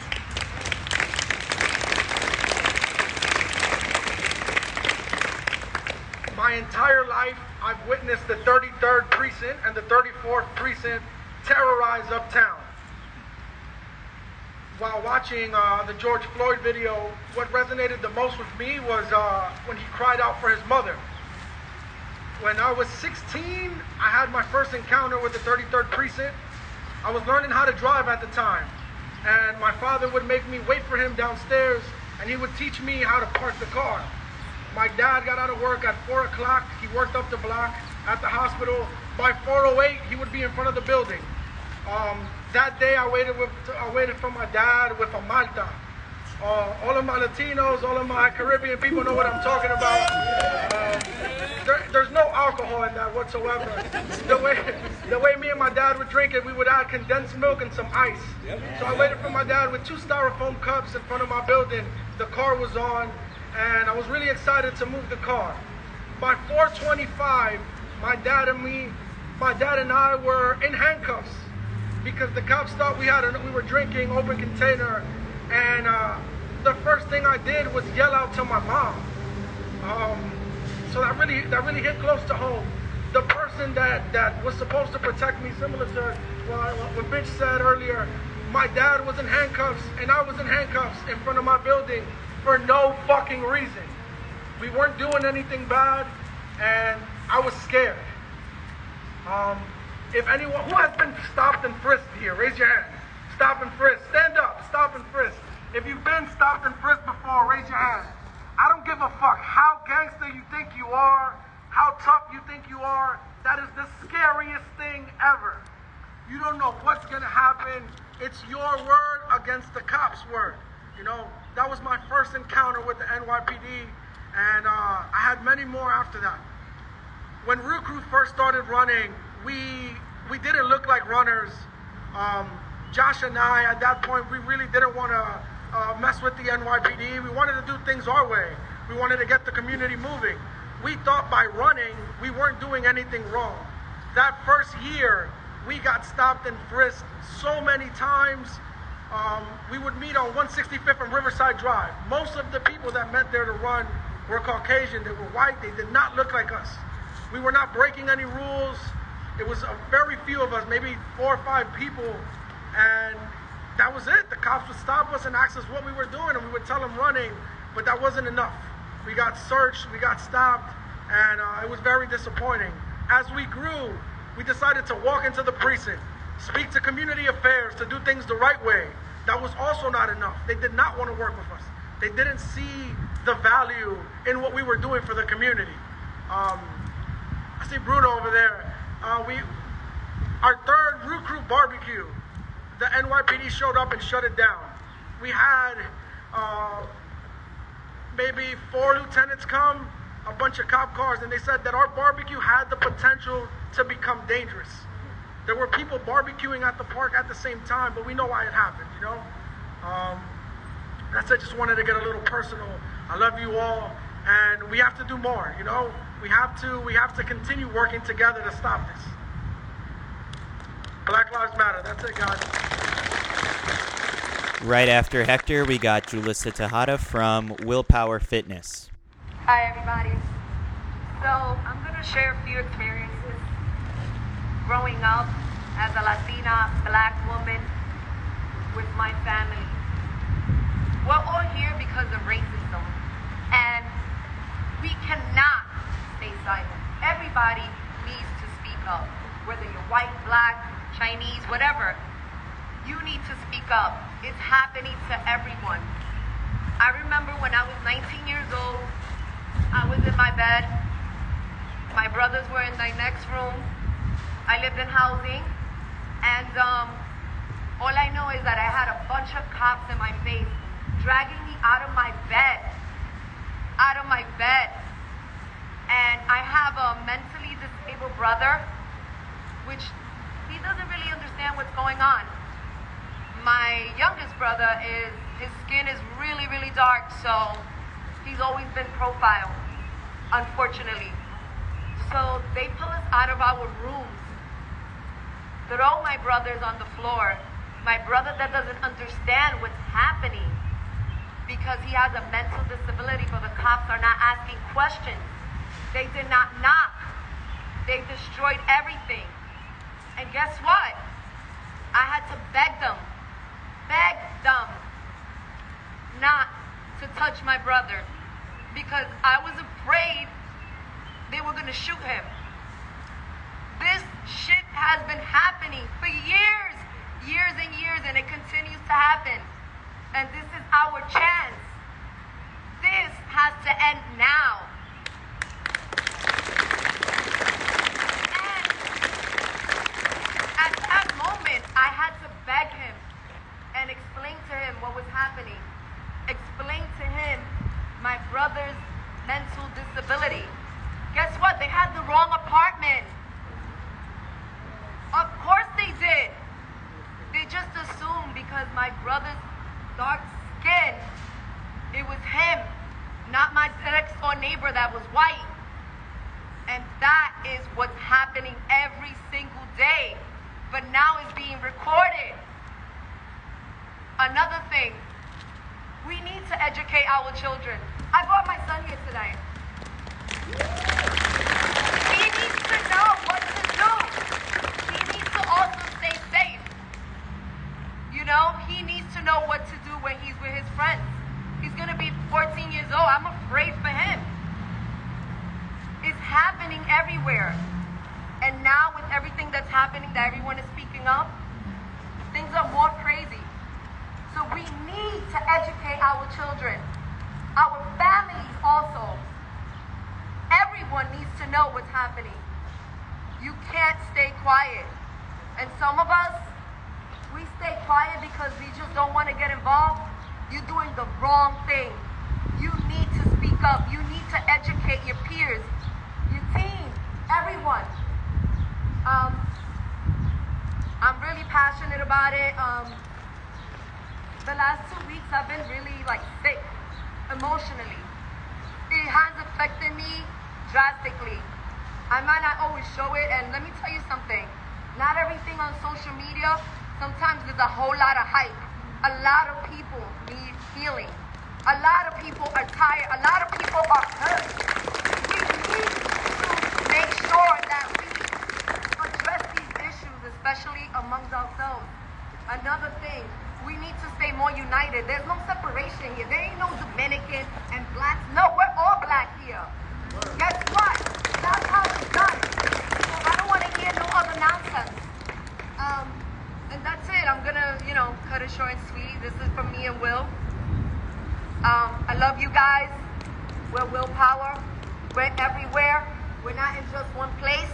J: My entire life, I've witnessed the 33rd precinct and the 34th precinct terrorize uptown. While watching uh, the George Floyd video, what resonated the most with me was uh, when he cried out for his mother. When I was 16, I had my first encounter with the 33rd precinct. I was learning how to drive at the time, and my father would make me wait for him downstairs, and he would teach me how to park the car. My dad got out of work at 4 o'clock. He worked up the block at the hospital. By 4.08, he would be in front of the building. Um, that day, I waited, with, I waited for my dad with a Malta. Uh, all of my Latinos, all of my Caribbean people know what I'm talking about. Uh, there, there's no alcohol in that whatsoever. The way, the way me and my dad would drink it, we would add condensed milk and some ice. So I waited for my dad with two styrofoam cups in front of my building. The car was on, and I was really excited to move the car. By 4:25, my dad and me, my dad and I were in handcuffs because the cops thought we had a, we were drinking open container and uh, the first thing I did was yell out to my mom. Um, so that really that really hit close to home. The person that that was supposed to protect me, similar to what Bitch said earlier, my dad was in handcuffs and I was in handcuffs in front of my building for no fucking reason. We weren't doing anything bad, and I was scared. Um, if anyone who has been stopped and frisked here, raise your hand. Stop and frisk. Stand up. Stop and frisk. If you've been stopped and frisked before, raise your hand. I don't give a fuck how gangster you think you are, how tough you think you are. That is the scariest thing ever. You don't know what's gonna happen. It's your word against the cops' word. You know, that was my first encounter with the NYPD, and uh, I had many more after that. When Rue Crew first started running, we we didn't look like runners. Um, Josh and I, at that point, we really didn't want to uh, mess with the NYPD. We wanted to do things our way. We wanted to get the community moving. We thought by running, we weren't doing anything wrong. That first year, we got stopped and frisked so many times. Um, we would meet on 165th and Riverside Drive. Most of the people that met there to run were Caucasian. They were white. They did not look like us. We were not breaking any rules. It was a very few of us, maybe four or five people, and that was it. The cops would stop us and ask us what we were doing, and we would tell them running, but that wasn't enough. We got searched, we got stopped, and uh, it was very disappointing. As we grew, we decided to walk into the precinct, speak to community affairs, to do things the right way. That was also not enough. They did not want to work with us. They didn't see the value in what we were doing for the community. Um, I see Bruno over there. Uh, we, our third Root Crew barbecue, the NYPD showed up and shut it down. We had uh, maybe four lieutenants come, a bunch of cop cars, and they said that our barbecue had the potential to become dangerous. There were people barbecuing at the park at the same time, but we know why it happened, you know? Um, that's it. Just wanted to get a little personal. I love you all, and we have to do more. You know, we have to we have to continue working together to stop this. Black Lives Matter. That's it, guys.
A: Right after Hector, we got Julissa Tejada from Willpower Fitness.
M: Hi, everybody. So I'm gonna share a few experiences growing up as a Latina black woman with my family. We're all here because of racism, and we cannot stay silent. Everybody needs to speak up, whether you're white, black, Chinese, whatever. You need to speak up. It's happening to everyone. I remember when I was 19 years old, I was in my bed. My brothers were in the next room. I lived in housing, and um, all I know is that I had a bunch of cops in my face dragging me out of my bed. Out of my bed. And I have a mentally disabled brother, which he doesn't really understand what's going on. My youngest brother is, his skin is really, really dark, so he's always been profiled, unfortunately. So they pull us out of our rooms, throw my brothers on the floor. My brother that doesn't understand what's happening because he has a mental disability, but the cops are not asking questions. They did not knock. They destroyed everything. And guess what? I had to beg them, beg them not to touch my brother because I was afraid they were going to shoot him. This shit has been happening for years, years and years, and it continues to happen and this is our chance. This has to end now. And at that moment, I had to beg him and explain to him what was happening. Explain to him my brother's mental disability. Guess what? They had the wrong apartment. Of course they did. They just assumed because my brother's dark skin. It was him, not my next door neighbor that was white. And that is what's happening every single day. But now it's being recorded. Another thing, we need to educate our children. I brought my son here tonight. He needs to know what to do. He needs to also stay safe. You know, he needs to know what to do when he's with his friends. He's gonna be 14 years old. I'm afraid for him. It's happening everywhere. And now everything that's happening that everyone is speaking up, things are more crazy. So we need to educate our children, our families also. Everyone needs to know what's happening. You can't stay quiet. And some of us, we stay quiet because we just don't want to get involved. You're doing the wrong thing. You need to speak up. You need to educate your peers, your team, everyone. Um, I'm really passionate about it. Um, the last two weeks I've been really like sick emotionally. It has affected me drastically. I might not always show it, and let me tell you something. Not everything on social media, sometimes there's a whole lot of hype. A lot of people need healing. A lot of people are tired. A lot of people are hurt. We need to make sure another thing. We need to stay more united. There's no separation here. There ain't no Dominican and blacks. No, we're all black here. Guess what? That's how it's done. I don't want to hear no other nonsense. Um, and that's it. I'm gonna, you know, cut it short and sweet. This is from me and Will. Um, I love you guys. We're willpower. We're everywhere. We're not in just one place.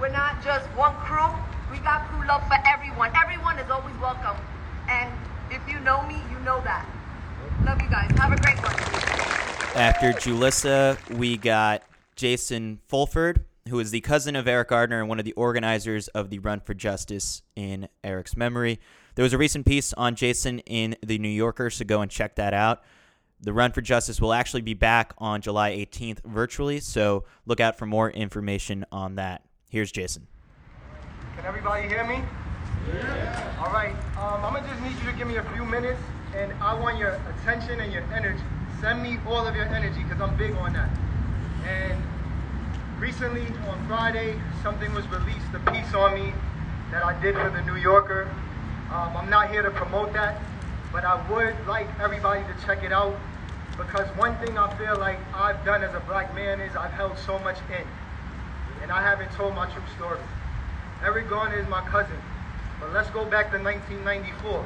M: We're not just one crew. We got crew love for everyone. Everyone is always welcome. And if you know me, you know that. Love you guys. Have a great one.
A: After Julissa, we got Jason Fulford, who is the cousin of Eric Garner and one of the organizers of the Run for Justice in Eric's memory. There was a recent piece on Jason in the New Yorker, so go and check that out. The Run for Justice will actually be back on July 18th virtually, so look out for more information on that. Here's Jason.
N: Can everybody hear me? Yeah. All right. Um, I'm gonna just need you to give me a few minutes, and I want your attention and your energy. Send me all of your energy because I'm big on that. And recently on Friday, something was released, a piece on me that I did for the New Yorker. Um, I'm not here to promote that, but I would like everybody to check it out because one thing I feel like I've done as a black man is I've held so much in, and I haven't told my true story. Eric Garner is my cousin, but let's go back to 1994.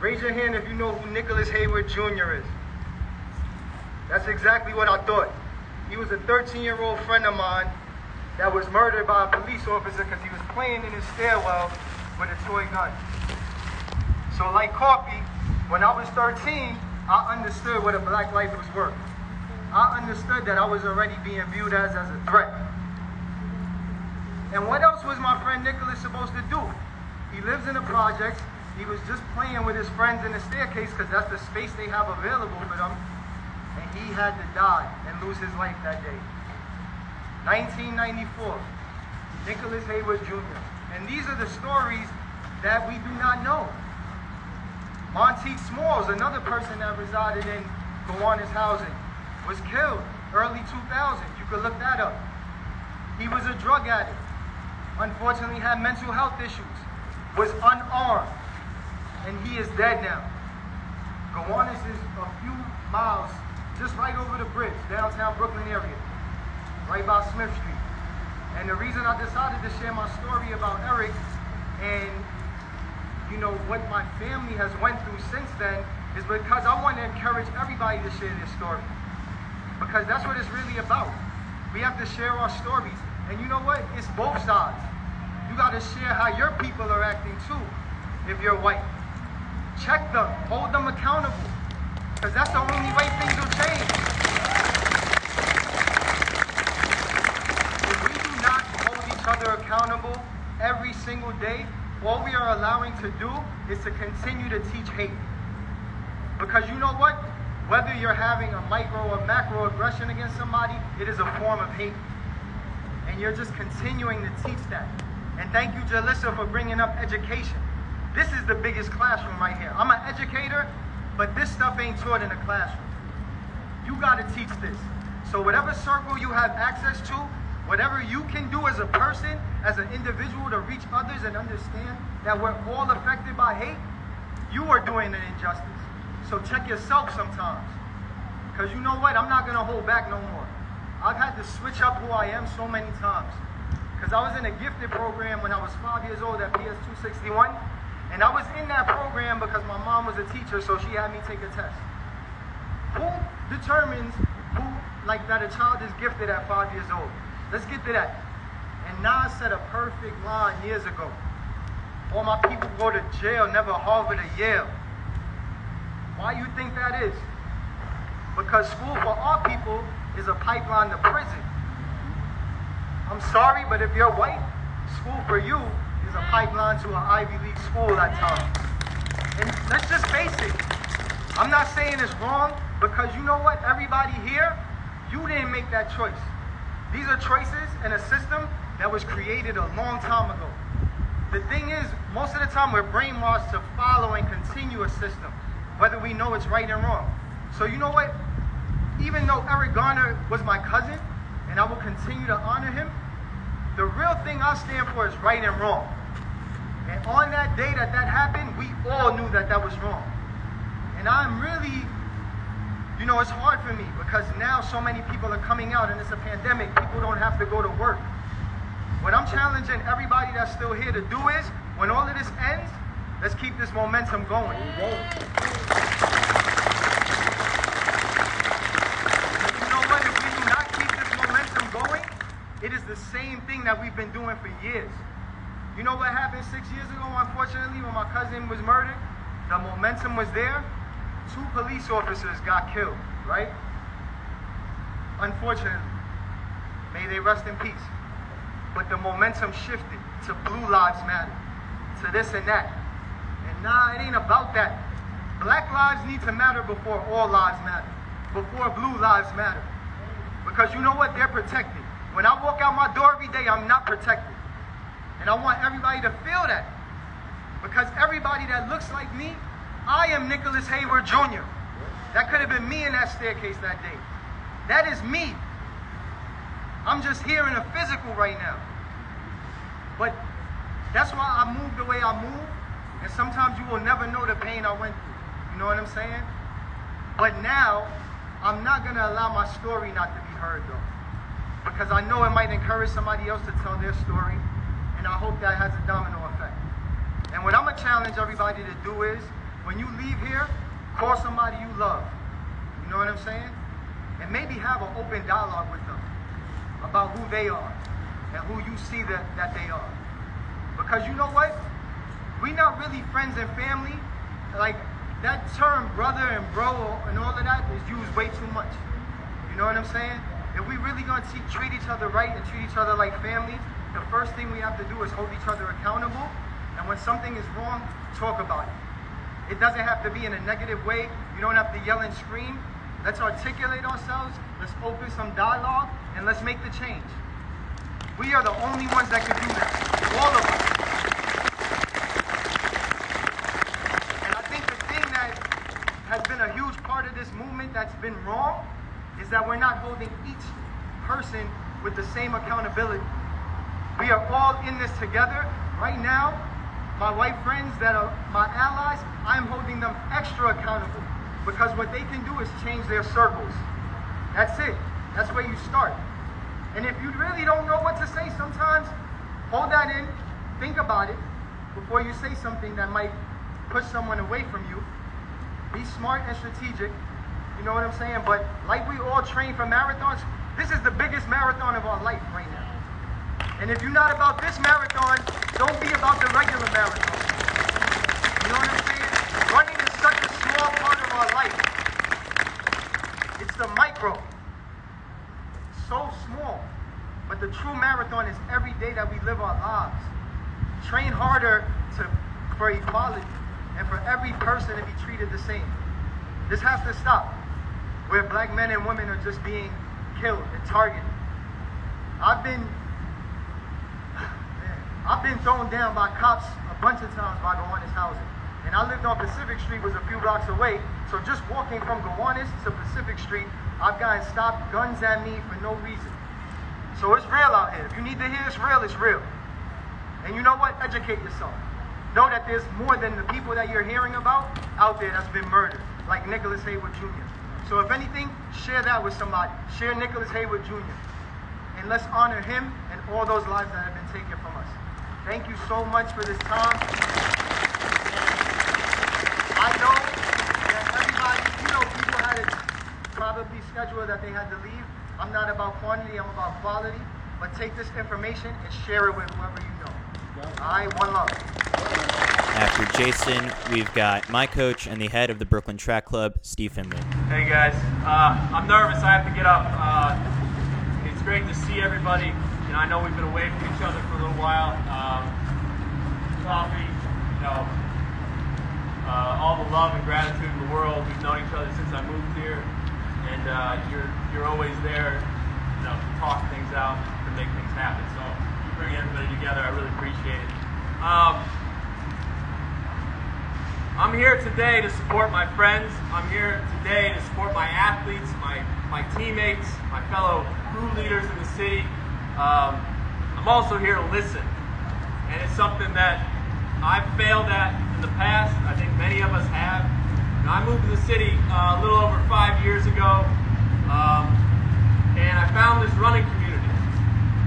N: Raise your hand if you know who Nicholas Hayward Jr. is. That's exactly what I thought. He was a 13-year-old friend of mine that was murdered by a police officer because he was playing in his stairwell with a toy gun. So like Coffee, when I was 13, I understood what a black life was worth. I understood that I was already being viewed as, as a threat. And what else was my friend Nicholas supposed to do? He lives in the projects. He was just playing with his friends in the staircase because that's the space they have available for them. And he had to die and lose his life that day. 1994, Nicholas Hayward Jr. And these are the stories that we do not know. Monteith Smalls, another person that resided in Gowanus housing, was killed early 2000. You could look that up. He was a drug addict. Unfortunately, had mental health issues. Was unarmed, and he is dead now. Gowanus is a few miles, just right over the bridge, downtown Brooklyn area, right by Smith Street. And the reason I decided to share my story about Eric and you know what my family has went through since then is because I want to encourage everybody to share their story. Because that's what it's really about. We have to share our stories. And you know what? It's both sides. You got to share how your people are acting too, if you're white. Check them, hold them accountable. Because that's the only way things will change. If we do not hold each other accountable every single day, all we are allowing to do is to continue to teach hate. Because you know what? Whether you're having a micro or macro aggression against somebody, it is a form of hate. And you're just continuing to teach that. And thank you, Julissa, for bringing up education. This is the biggest classroom right here. I'm an educator, but this stuff ain't taught in a classroom. You got to teach this. So whatever circle you have access to, whatever you can do as a person, as an individual to reach others and understand that we're all affected by hate, you are doing an injustice. So check yourself sometimes. Because you know what? I'm not to hold back no more. I've had to switch up who I am so many times. Because I was in a gifted program when I was five years old at PS 261. And I was in that program because my mom was a teacher, so she had me take a test. Who determines who, like, that a child is gifted at five years old? Let's get to that. And Nas said a perfect line years ago. All my people go to jail, never Harvard or Yale. Why you think that is? Because school for our people is a pipeline to prison. I'm sorry, but if you're white, school for you is a pipeline to an Ivy League school at times. And let's just face it. I'm not saying it's wrong because you know what? Everybody here, you didn't make that choice. These are choices in a system that was created a long time ago. The thing is, most of the time we're brainwashed to follow and continue a system, whether we know it's right and wrong. So you know what? Even though Eric Garner was my cousin, and I will continue to honor him, the real thing I stand for is right and wrong. And on that day that that happened, we all knew that that was wrong. And I'm really, you know, it's hard for me because now so many people are coming out and it's a pandemic. People don't have to go to work. What I'm challenging everybody that's still here to do is, when all of this ends, let's keep this momentum going. You know what? If we do not keep this momentum going, it is the same thing that we've been doing for years. You know what happened six years ago, unfortunately, when my cousin was murdered? The momentum was there. Two police officers got killed, right? Unfortunately. May they rest in peace. But the momentum shifted to Blue Lives Matter, to this and that. And nah, it ain't about that. Black lives need to matter before all lives matter, before blue lives matter. Because you know what? They're protected. When I walk out my door every day, I'm not protected. And I want everybody to feel that. Because everybody that looks like me, I am Nicholas Hayward Jr. That could have been me in that staircase that day. That is me. I'm just here in a physical right now. But that's why I move the way I move. And sometimes you will never know the pain I went through. You know what I'm saying? But now, I'm not going to allow my story not to be heard, though. Because I know it might encourage somebody else to tell their story. And I hope that has a domino effect. And what I'm to challenge everybody to do is, when you leave here, call somebody you love. You know what I'm saying? And maybe have an open dialogue with them about who they are and who you see that, that they are. Because you know what? We're not really friends and family. Like that term brother and bro and all of that is used way too much. You know what I'm saying? If we really gonna treat each other right and treat each other like family, the first thing we have to do is hold each other accountable. And when something is wrong, talk about it. It doesn't have to be in a negative way. You don't have to yell and scream. Let's articulate ourselves. Let's open some dialogue and let's make the change. We are the only ones that can do that. All of us. And I think the thing that has been a huge part of this movement that's been wrong is that we're not holding each person with the same accountability. We are all in this together. Right now, my white friends that are my allies, I'm holding them extra accountable because what they can do is change their circles. That's it. That's where you start. And if you really don't know what to say, sometimes hold that in, think about it before you say something that might push someone away from you. Be smart and strategic. You know what I'm saying? But like we all train for marathons, this is the biggest marathon of our life right now. And if you're not about this marathon, don't be about the regular marathon. You know what I'm saying? Running is such a small part of our life. It's the micro. So small. But the true marathon is every day that we live our lives. Train harder to, for equality and for every person to be treated the same. This has to stop. Where black men and women are just being killed and targeted. I've been I've been thrown down by cops a bunch of times by Gowanus housing. And I lived on Pacific Street, was a few blocks away. So just walking from Gowanus to Pacific Street, I've gotten stopped, guns at me for no reason. So it's real out here. If you need to hear it's real, it's real. And you know what? Educate yourself. Know that there's more than the people that you're hearing about out there that's been murdered, like Nicholas Hayward Jr. So if anything, share that with somebody. Share Nicholas Hayward Jr. And let's honor him and all those lives that have been taken from us. Thank you so much for this time. I know that everybody, you know, people had it probably scheduled that they had to leave. I'm not about quantity, I'm about quality. But take this information and share it with whoever you know. All right, one love.
A: After Jason, we've got my coach and the head of the Brooklyn Track Club, Steve Finley.
O: Hey guys, uh, I'm nervous. I have to get up. Uh, it's great to see everybody. You know, I know we've been away from each other for a little while. Um, coffee, you know, uh, all the love and gratitude in the world. We've known each other since I moved here, and uh, you're you're always there, you know, to talk things out, to make things happen. So you bring everybody together. I really appreciate it. Um, I'm here today to support my friends. I'm here today to support my athletes, my, my teammates, my fellow crew leaders in the city. Um, I'm also here to listen. And it's something that
E: I've failed at in the past. I think many of us have. I moved to the city uh, a little over five years ago, um, and I found this running community.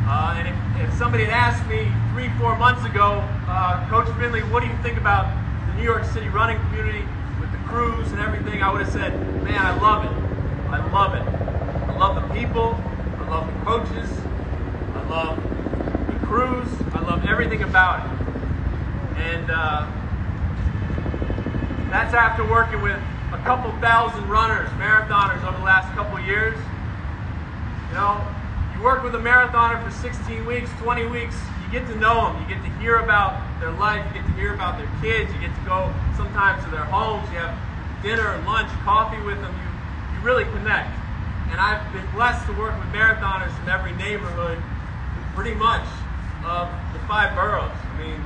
E: Uh, and if, if, somebody had asked me three, four months ago, uh, Coach Finley, what do you think about New York City running community with the crews and everything? I would have said, man, I love it. I love it. I love the people. I love the coaches. I love the crews. I love everything about it. And uh, that's after working with a couple thousand runners, marathoners over the last couple years. You know, you work with a marathoner for 16 weeks, 20 weeks, you get to know them, you get to hear about their life, you get to hear about their kids, you get to go sometimes to their homes, you have dinner, lunch, coffee with them, you, you really connect. And I've been blessed to work with marathoners from every neighborhood, pretty much, of the five boroughs. I mean,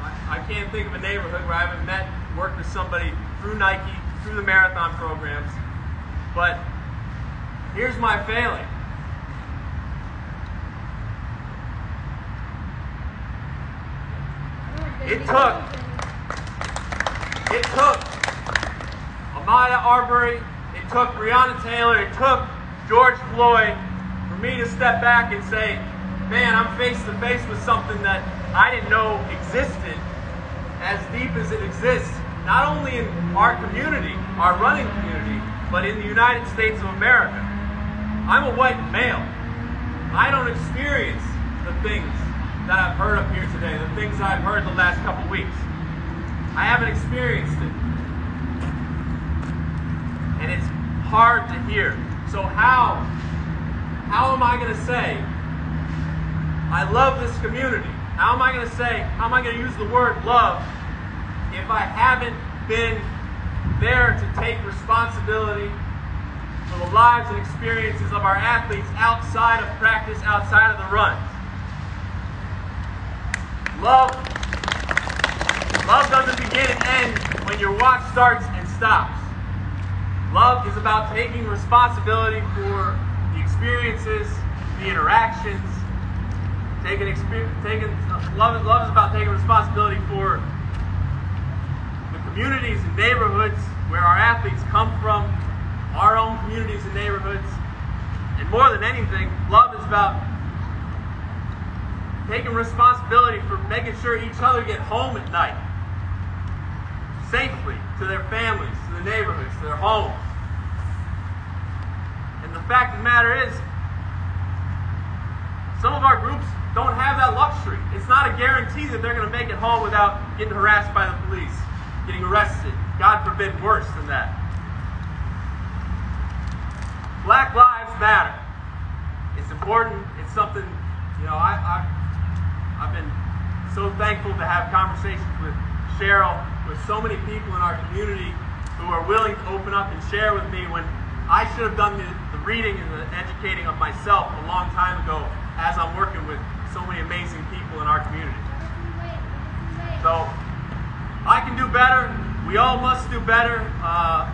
E: I, I can't think of a neighborhood where I haven't met, worked with somebody through Nike, through the marathon programs. But here's my failing. It took, it took Ahmaud Arbery, it took Breonna Taylor, it took George Floyd for me to step back and say, man, I'm face to face with something that I didn't know existed as deep as it exists, not only in our community, our running community, but in the United States of America. I'm a white male. I don't experience the things that I've heard up here today, the things I've heard the last couple weeks. I haven't experienced it. And it's hard to hear. So how how am I going to say I love this community? How am I going to say, how am I going to use the word love if I haven't been there to take responsibility for the lives and experiences of our athletes outside of practice, outside of the runs? Love, love doesn't begin and end when your watch starts and stops. Love is about taking responsibility for the experiences, the interactions, taking experience, taking love. Love is about taking responsibility for the communities and neighborhoods where our athletes come from, our own communities and neighborhoods, and more than anything, love is about taking responsibility for making sure each other get home at night safely to their families, to the neighborhoods, to their homes. And the fact of the matter is, some of our groups don't have that luxury. It's not a guarantee that they're going to make it home without getting harassed by the police, getting arrested. God forbid, worse than that. Black lives matter. It's important. It's something, you know, I, I, I've been so thankful to have conversations with Cheryl, with so many people in our community who are willing to open up and share with me when I should have done the, the reading and the educating of myself a long time ago as I'm working with so many amazing people in our community. So I can do better. We all must do better. Uh,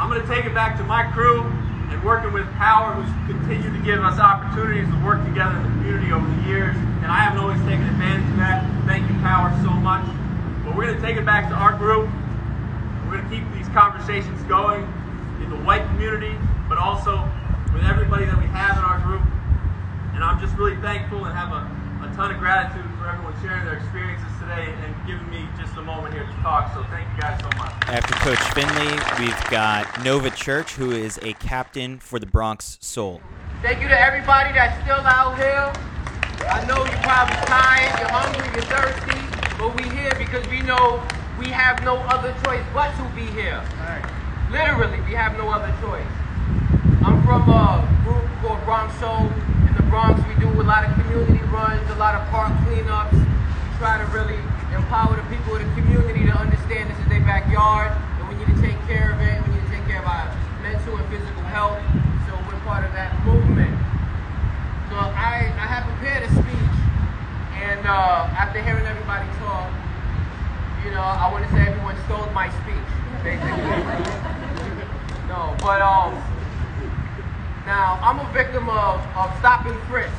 E: I'm going to take it back to my crew and working with Power, who's continued to give us opportunities to work together in the community over the years. And I haven't always taken advantage of that. Thank you, Power, so much. But we're going to take it back to our group. We're going to keep these conversations going in the white community, but also with everybody that we have in our group. And I'm just really thankful and have a, a ton of gratitude for everyone sharing their experiences today and giving me just a moment here to talk. So thank you guys so much.
A: After Coach Finley, we've got Nova Church, who is a captain for the Bronx Soul.
P: Thank you to everybody that's still out here. I know you're probably tired, you're hungry, you're thirsty, but we're here because we know we have no other choice but to be here. Literally, we have no other choice. I'm from a group called Bronx Soul. In the Bronx, we do a lot of community runs, a lot of park cleanups. Try to really empower the people of the community to understand this is their backyard and we need to take care of it. We need to take care of our mental and physical health. So we're part of that movement. So I, I have prepared a speech, and uh, after hearing everybody talk, you know, I want to say everyone stole my speech, basically. no, but um, now I'm a victim of, of stop and frisk,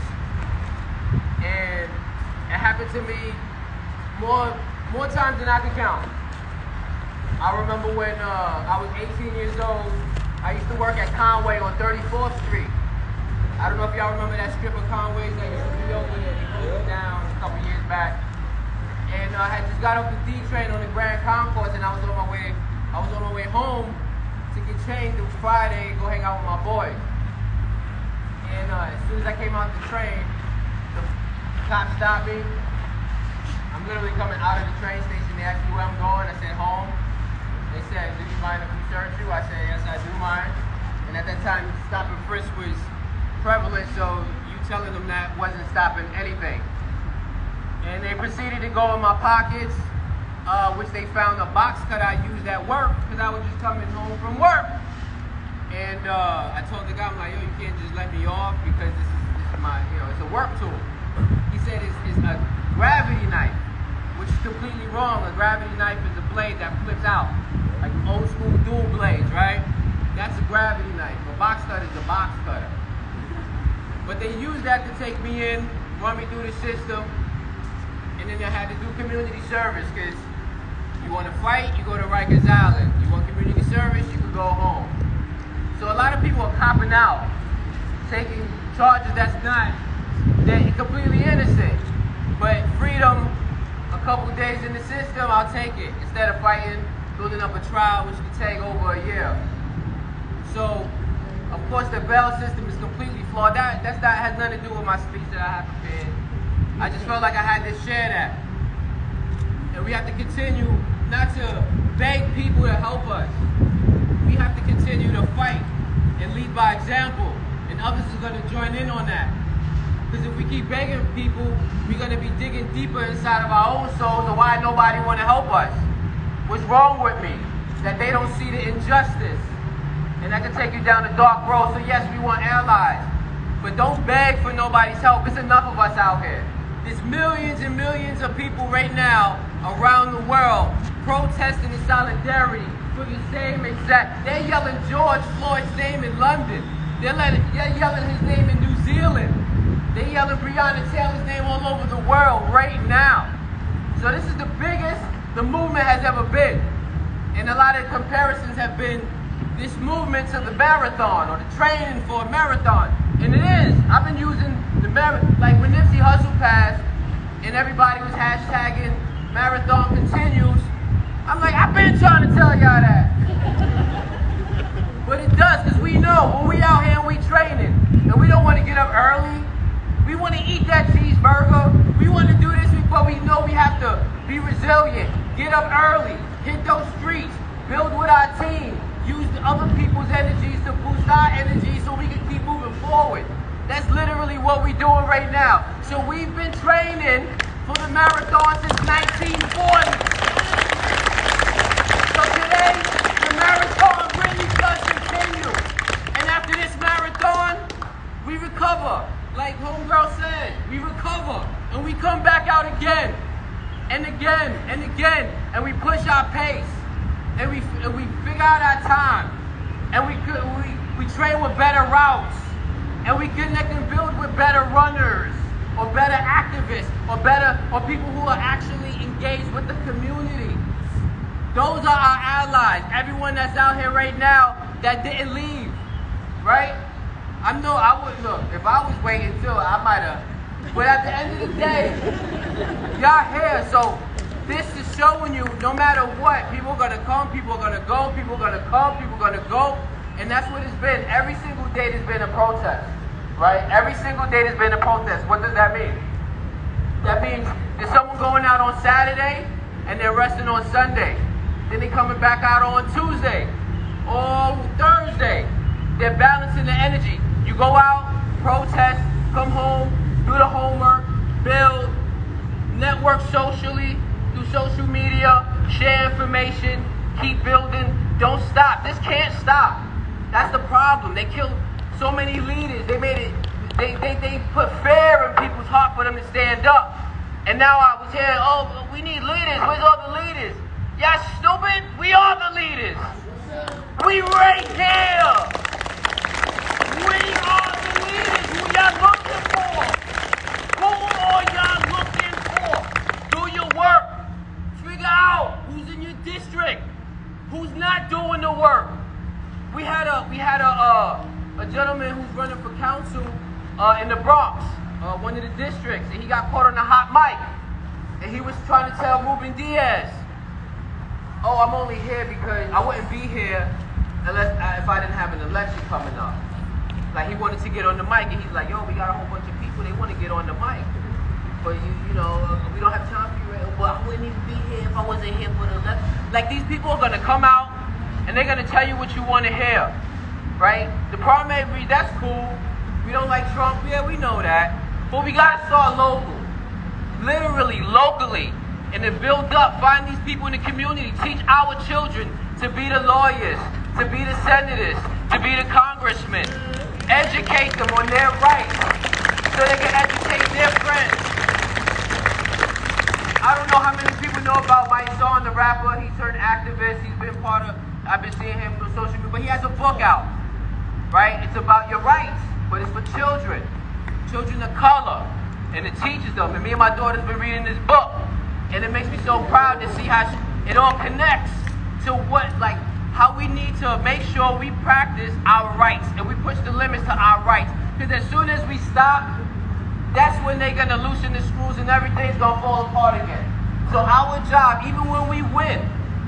P: and happened to me more more times than I can count. I remember when uh, I was 18 years old, I used to work at Conway on 34th Street. I don't know if y'all remember that strip of Conways that used to be over there. Closed down a couple years back. And uh, I had just got off the D train on the Grand Concourse, and I was on my way. I was on my way home to get changed. Was Friday, go hang out with my boys. And uh, as soon as I came out the train, the cop stopped me. Literally coming out of the train station. They asked me where I'm going. I said home. They said, do you mind if we search you? I said, yes, I do mind. And at that time, stop and frisk was prevalent, so you telling them that wasn't stopping anything. And they proceeded to go in my pockets, uh, which they found a box cut I used at work because I was just coming home from work. And uh, I told the guy, I'm like, yo, you can't just let me off because this is, this is my, you know, it's a work tool. He said it's, it's a gravity knife, which is completely wrong. A gravity knife is a blade that flips out, like old school dual blades, right? That's a gravity knife. A box cutter is a box cutter. But they used that to take me in, run me through the system, and then I had to do community service because you want to fight, you go to Rikers Island. You want community service, you can go home. So a lot of people are copping out, taking charges that's not, they're completely innocent. But freedom, couple days in the system, I'll take it. Instead of fighting, building up a trial, which could take over a year. So, of course, the bail system is completely flawed. That that's not has nothing to do with my speech that I have prepared. I just felt like I had to share that. And we have to continue not to beg people to help us. We have to continue to fight and lead by example. And others are going to join in on that. Because if we keep begging people, we're going to be digging deeper inside of our own souls of why nobody want to help us. What's wrong with me? That they don't see the injustice. And that can take you down a dark road. So yes, we want allies. But don't beg for nobody's help. It's enough of us out here. There's millions and millions of people right now around the world protesting in solidarity for the same exact. They're yelling George Floyd's name in London. They're, letting, they're yelling his name in New Zealand. They're yelling Breonna Taylor's name all over the world right now. So this is the biggest the movement has ever been. And a lot of comparisons have been this movement to the marathon or the training for a marathon. And it is. I've been using the marathon. Like when Nipsey Hussle passed and everybody was hashtagging marathon continues, I'm like, I've been trying to tell y'all that. but it does because we know when we out here and we training and we don't want to get up early. We want to eat that cheeseburger. We want to do this, but we know we have to be resilient. Get up early. Hit those streets. Build with our team use other people's energies to boost our energy so we can keep moving forward. That's literally what we're doing right now. So we've been training for the marathon since 1940. So today, the marathon really does continue. And after this marathon, we recover. Like Homegirl said, we recover. And we come back out again and again and again. And we push our pace and we and we figure out our time, and we we we train with better routes, and we connect and build with better runners, or better activists, or better or people who are actually engaged with the community. Those are our allies. Everyone that's out here right now that didn't leave, right? I know I would look if I was waiting till I might have, but at the end of the day, y'all here, so this is showing you no matter what, people are gonna come, people are gonna go, people are gonna come, people are gonna go. And that's what it's been. Every single day there's been a protest. Right? Every single day there's been a protest. What does that mean? That means there's someone going out on Saturday and they're resting on Sunday. Then they're coming back out on Tuesday or Thursday. They're balancing the energy. You go out, protest, come home, do the homework, build, network socially, through social media, share information, keep building. Don't stop. This can't stop. That's the problem. They killed so many leaders. They made it. They, they, they put fear in people's heart for them to stand up. And now I was hearing, oh, we need leaders. Where's all the leaders? Y'all stupid? We are the leaders. We right here. We are the leaders. Y'all looking for? Who are y'all looking for? Do your work. Real work. We had a we had a uh, a gentleman who's running for council uh, in the Bronx, uh, one of the districts, and he got caught on a hot mic, and he was trying to tell Ruben Diaz, "Oh, I'm only here because I wouldn't be here unless uh, if I didn't have an election coming up." Like he wanted to get on the mic, and he's like, "Yo, we got a whole bunch of people. They want to get on the mic, but you, you know, uh, we don't have time for you. Right? Well, I wouldn't even be here if I wasn't here for the election." Like these people are gonna come out, and they're gonna tell you what you want to hear, right? The problem primary, that's cool. We don't like Trump, yeah, we know that, but we gotta start local, literally locally, and then build up. Find these people in the community. Teach our children to be the lawyers, to be the senators, to be the congressmen educate them on their rights so they can educate their friends. I don't know how many people know about Mysonne, the rapper. He's turned activist. He's been part of, I've been seeing him on social media, but he has a book out, right? It's about your rights, but it's for children, children of color, and it teaches them. And me and my daughter's been reading this book, and it makes me so proud to see how it all connects to what, like, how we need to make sure we practice our rights and we push the limits to our rights. Because as soon as we stop, that's when they're gonna loosen the screws and everything's gonna fall apart again. So our job, even when we win,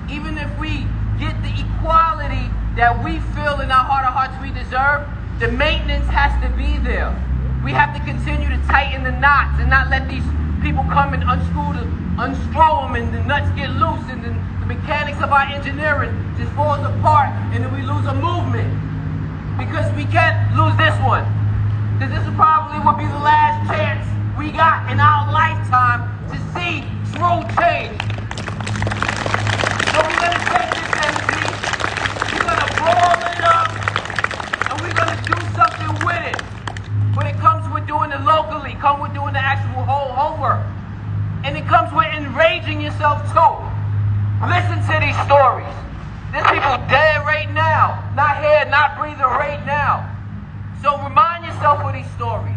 P: even if we get the equality that we feel in our heart of hearts we deserve, the maintenance has to be there. We have to continue to tighten the knots and not let these people come and unscrew the unscrew them and the nuts get loose and then the mechanics of our engineering just falls apart and then we lose a movement. Because we can't lose this one. Because this is probably will be the last chance we got in our lifetime to see true change. So we're gonna take this energy, we're gonna ball it up, and we're gonna do something with it. But it comes with doing it locally, come with doing the actual whole homework. And it comes with enraging yourself too. Listen to these stories. There's people dead right now. Not here, not breathing right now. So remind yourself of these stories.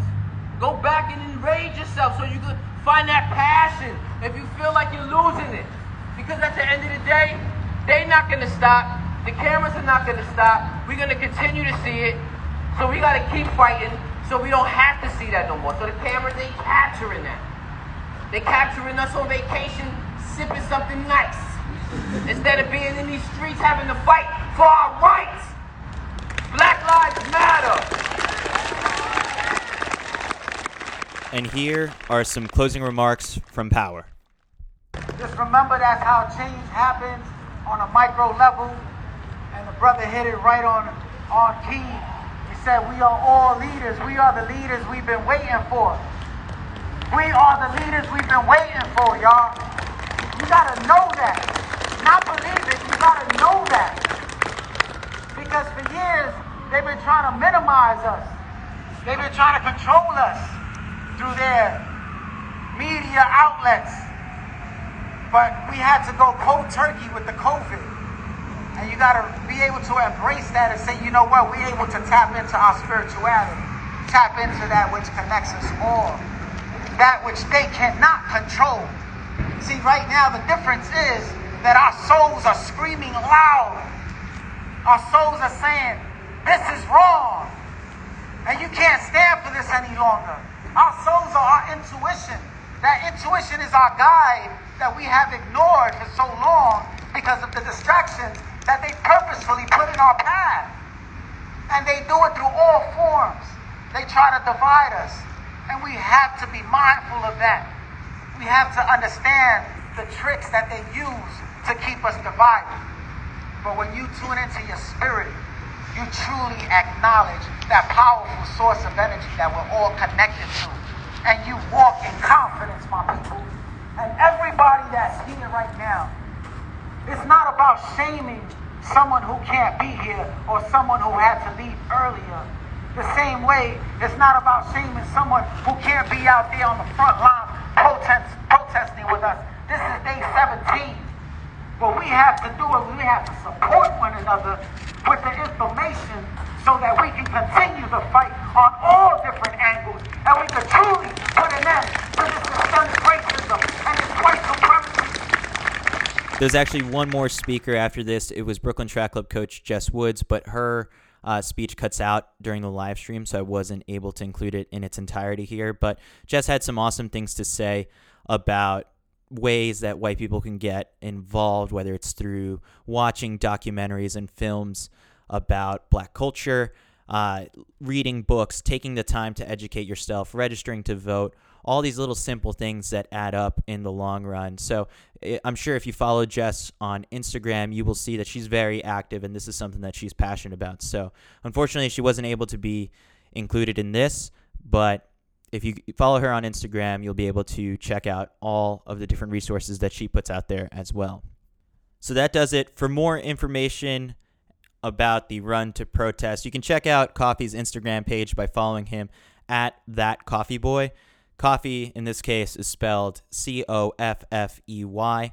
P: Go back and enrage yourself so you can find that passion if you feel like you're losing it. Because at the end of the day, they're not gonna stop. The cameras are not gonna stop. We're gonna continue to see it. So we gotta keep fighting so we don't have to see that no more. So the cameras ain't capturing that. They're capturing us on vacation, sipping something nice. Instead of being in these streets having to fight for our rights. Black Lives Matter.
A: And here are some closing remarks from Power.
H: Just remember that's how change happens on a micro level. And the brother hit it right on, on key. He said, We are all leaders. We are the leaders we've been waiting for. We are the leaders we've been waiting for, y'all. You gotta know that. Not believe it, you gotta know that. Because for years, they've been trying to minimize us. They've been trying to control us through their media outlets. But we had to go cold turkey with the COVID. And you got to be able to embrace that and say, you know what, we're able to tap into our spirituality, tap into that which connects us all, that which they cannot control. See, right now, the difference is that our souls are screaming loud. Our souls are saying, this is wrong. And you can't stand for this any longer. Our souls are our intuition. That intuition is our guide that we have ignored for so long because of the distractions that they purposefully put in our path. And they do it through all forms. They try to divide us. And we have to be mindful of that. We have to understand the tricks that they use to keep us divided. But when you tune into your spirit, you truly acknowledge that powerful source of energy that we're all connected to. And you walk in confidence, my people. And everybody that's here right now, it's not about shaming someone who can't be here or someone who had to leave earlier. The same way, it's not about shaming someone who can't be out there on the front line protest, protesting with us. This is day 17. What we have to do is we have to support one another with the information so that we can continue the fight on all different angles and we can truly put an end to this systemic racism and this white supremacy.
A: There's actually one more speaker after this. It was Brooklyn Track Club coach Jess Woods, but her uh, speech cuts out during the live stream, so I wasn't able to include it in its entirety here. But Jess had some awesome things to say about ways that white people can get involved, whether it's through watching documentaries and films about black culture, uh, reading books, taking the time to educate yourself, registering to vote, all these little simple things that add up in the long run. So I'm sure if you follow Jess on Instagram, you will see that she's very active and this is something that she's passionate about. So unfortunately, she wasn't able to be included in this, but if you follow her on Instagram, you'll be able to check out all of the different resources that she puts out there as well. So that does it. For more information about the run to protest, you can check out Coffey's Instagram page by following him at that Coffey boy. Coffee in this case is spelled C O F F E Y.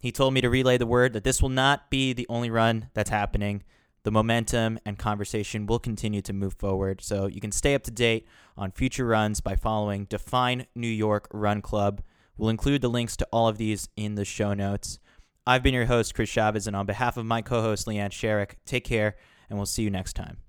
A: He told me to relay the word that this will not be the only run that's happening the momentum and conversation will continue to move forward. So you can stay up to date on future runs by following Define New York Run Club. We'll include the links to all of these in the show notes. I've been your host, Chris Chavez, and on behalf of my co host, Leanne Sherrick, take care, and we'll see you next time.